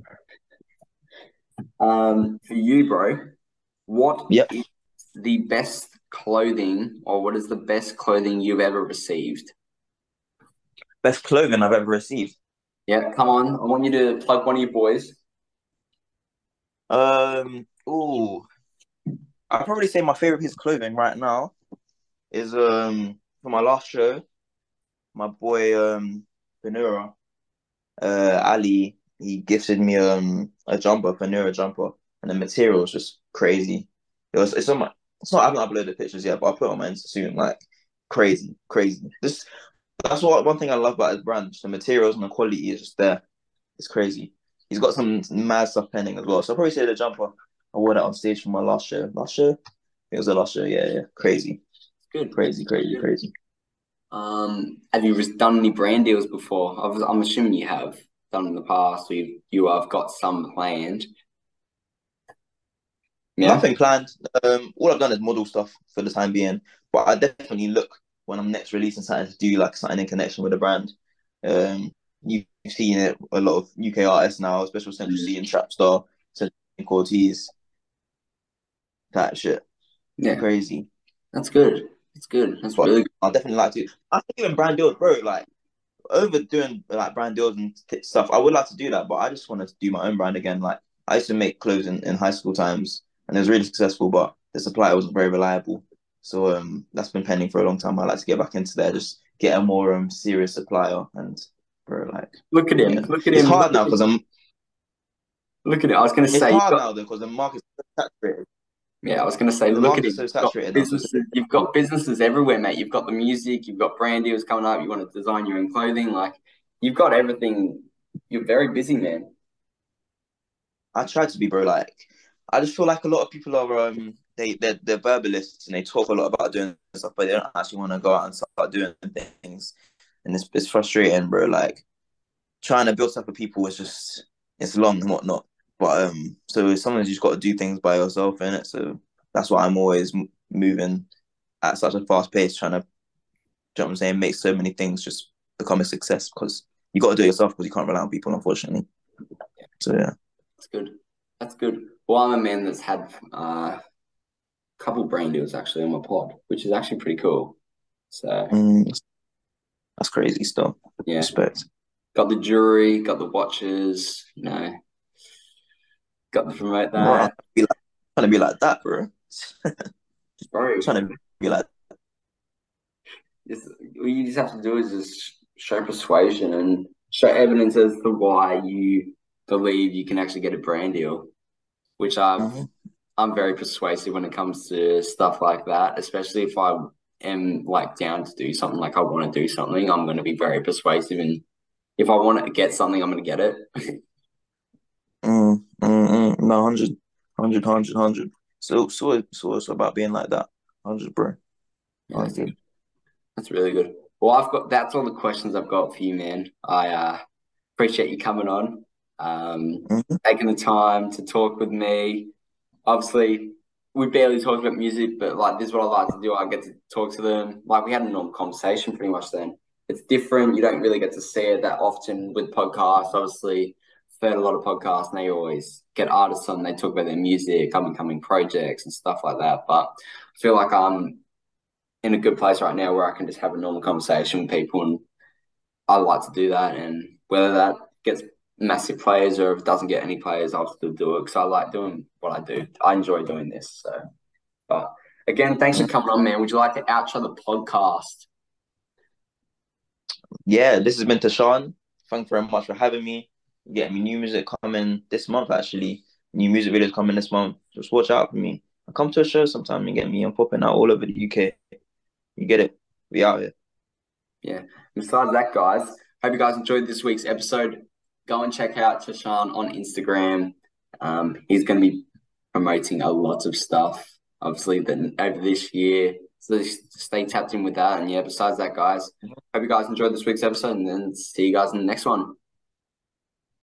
Um, for you, bro, what
Yep.
is the best clothing, or what is the best clothing you've ever received?
Best clothing I've ever received.
Yeah, come on, I want you to plug one of your boys.
Um, ooh, I'd probably say my favorite piece of clothing right now is um for my last show, my boy um Benura. uh, Ali, he gifted me um a jumper, Panera jumper, and the material was just crazy. It was it's on my it's not I haven't uploaded pictures yet, but I'll put it on my. Like crazy, crazy. This that's what one thing I love about his brand. The materials and the quality is just there. It's crazy. He's got some mad stuff pending as well. So I'll probably say the jumper. I wore that on stage for my last show. Last show? It was the last show. Yeah, yeah. Crazy.
Good.
Crazy, crazy, crazy.
Um, have you done any brand deals before? I'm assuming you have done in the past, or you you have got some planned.
Yeah. Nothing planned. Um, all I've done is model stuff for the time being, but I definitely look when I'm next releasing something to do like something in connection with a brand. Um, you've seen it a lot of UK artists now, especially Central Cee and Trapstar, Central Corteiz, that shit.
Yeah,
crazy.
That's good. That's good. That's but really good.
I definitely like to. I think even brand deals, bro. Like over doing like brand deals and t- stuff. I would like to do that, but I just want to do my own brand again. Like I used to make clothes in, in high school times, and it was really successful, but the supply wasn't very reliable. So um, that's been pending for a long time. I like to get back into there, just get a more um serious supplier, and bro, like
look at him, yeah. look at
it's
him.
It's hard now because I'm.
Look at it. I was going to say
it's hard got... now though because the market's saturated.
Yeah, I was going to say, the look at it. So you've, got businesses, you've got businesses everywhere, mate. You've got the music, you've got brand deals coming up. You want to design your own clothing, like you've got everything. You're very busy, man.
I try to be, bro. Like, I just feel like a lot of people are um they they're, they're verbalists and they talk a lot about doing stuff, but they don't actually want to go out and start doing things. And it's it's frustrating, bro. Like trying to build stuff for people is just it's long and whatnot. But um, so sometimes you just got to do things by yourself, in it. So that's why I'm always moving at such a fast pace, trying to, you know what I'm saying, make so many things just become a success because you got to do it yourself because you can't rely on people, unfortunately. So yeah,
that's good. That's good. Well, I'm a man that's had uh, couple brand deals actually on my pod, which is actually pretty cool. So
mm, that's crazy stuff.
Yeah,
respect.
Got the jewelry, got the watches. You know, got the promote that.
Bro, be like, trying to be like that, bro.
bro.
trying to be like.
Just, all you just have to do is just show persuasion and show evidence as to why you believe you can actually get a brand deal, which I'm mm-hmm. I'm very persuasive when it comes to stuff like that, especially if I am like down to do something like I want to do something, I'm going to be very persuasive and if I want to get something, I'm going to get it.
mm, mm, mm. No, 100, 100, 100, 100. So, so, so it's about being like that. 100, bro.
Yeah, that's, good. that's really good. Well, I've got that's all the questions I've got for you, man. I uh, appreciate you coming on, um, mm-hmm. taking the time to talk with me. Obviously, we barely talked about music, but like this is what I like to do. I get to talk to them. Like we had a normal conversation pretty much then. It's different. You don't really get to see it that often with podcasts. Obviously, I've heard a lot of podcasts and they always get artists on, they talk about their music, up and coming projects and stuff like that. But I feel like I'm in a good place right now where I can just have a normal conversation with people and I like to do that. And whether that gets massive players or if it doesn't get any players, I'll still do it because I like doing what I do. I enjoy doing this. So, but again, thanks for coming on, man. Would you like to outro the podcast?
Yeah, this has been Tashan. Thank you very much for having me. Getting me new music coming this month, actually. New music videos coming this month. Just watch out for me. I come to a show sometime and get me. I'm popping out all over the UK. You get it? We out here.
Yeah. Besides that, guys, hope you guys enjoyed this week's episode. Go and check out Tashan on Instagram. Um, he's going to be promoting a lot of stuff, obviously, over this year. So stay tapped in with that. And yeah, besides that, guys, hope you guys enjoyed this week's episode and then see you guys in the next one.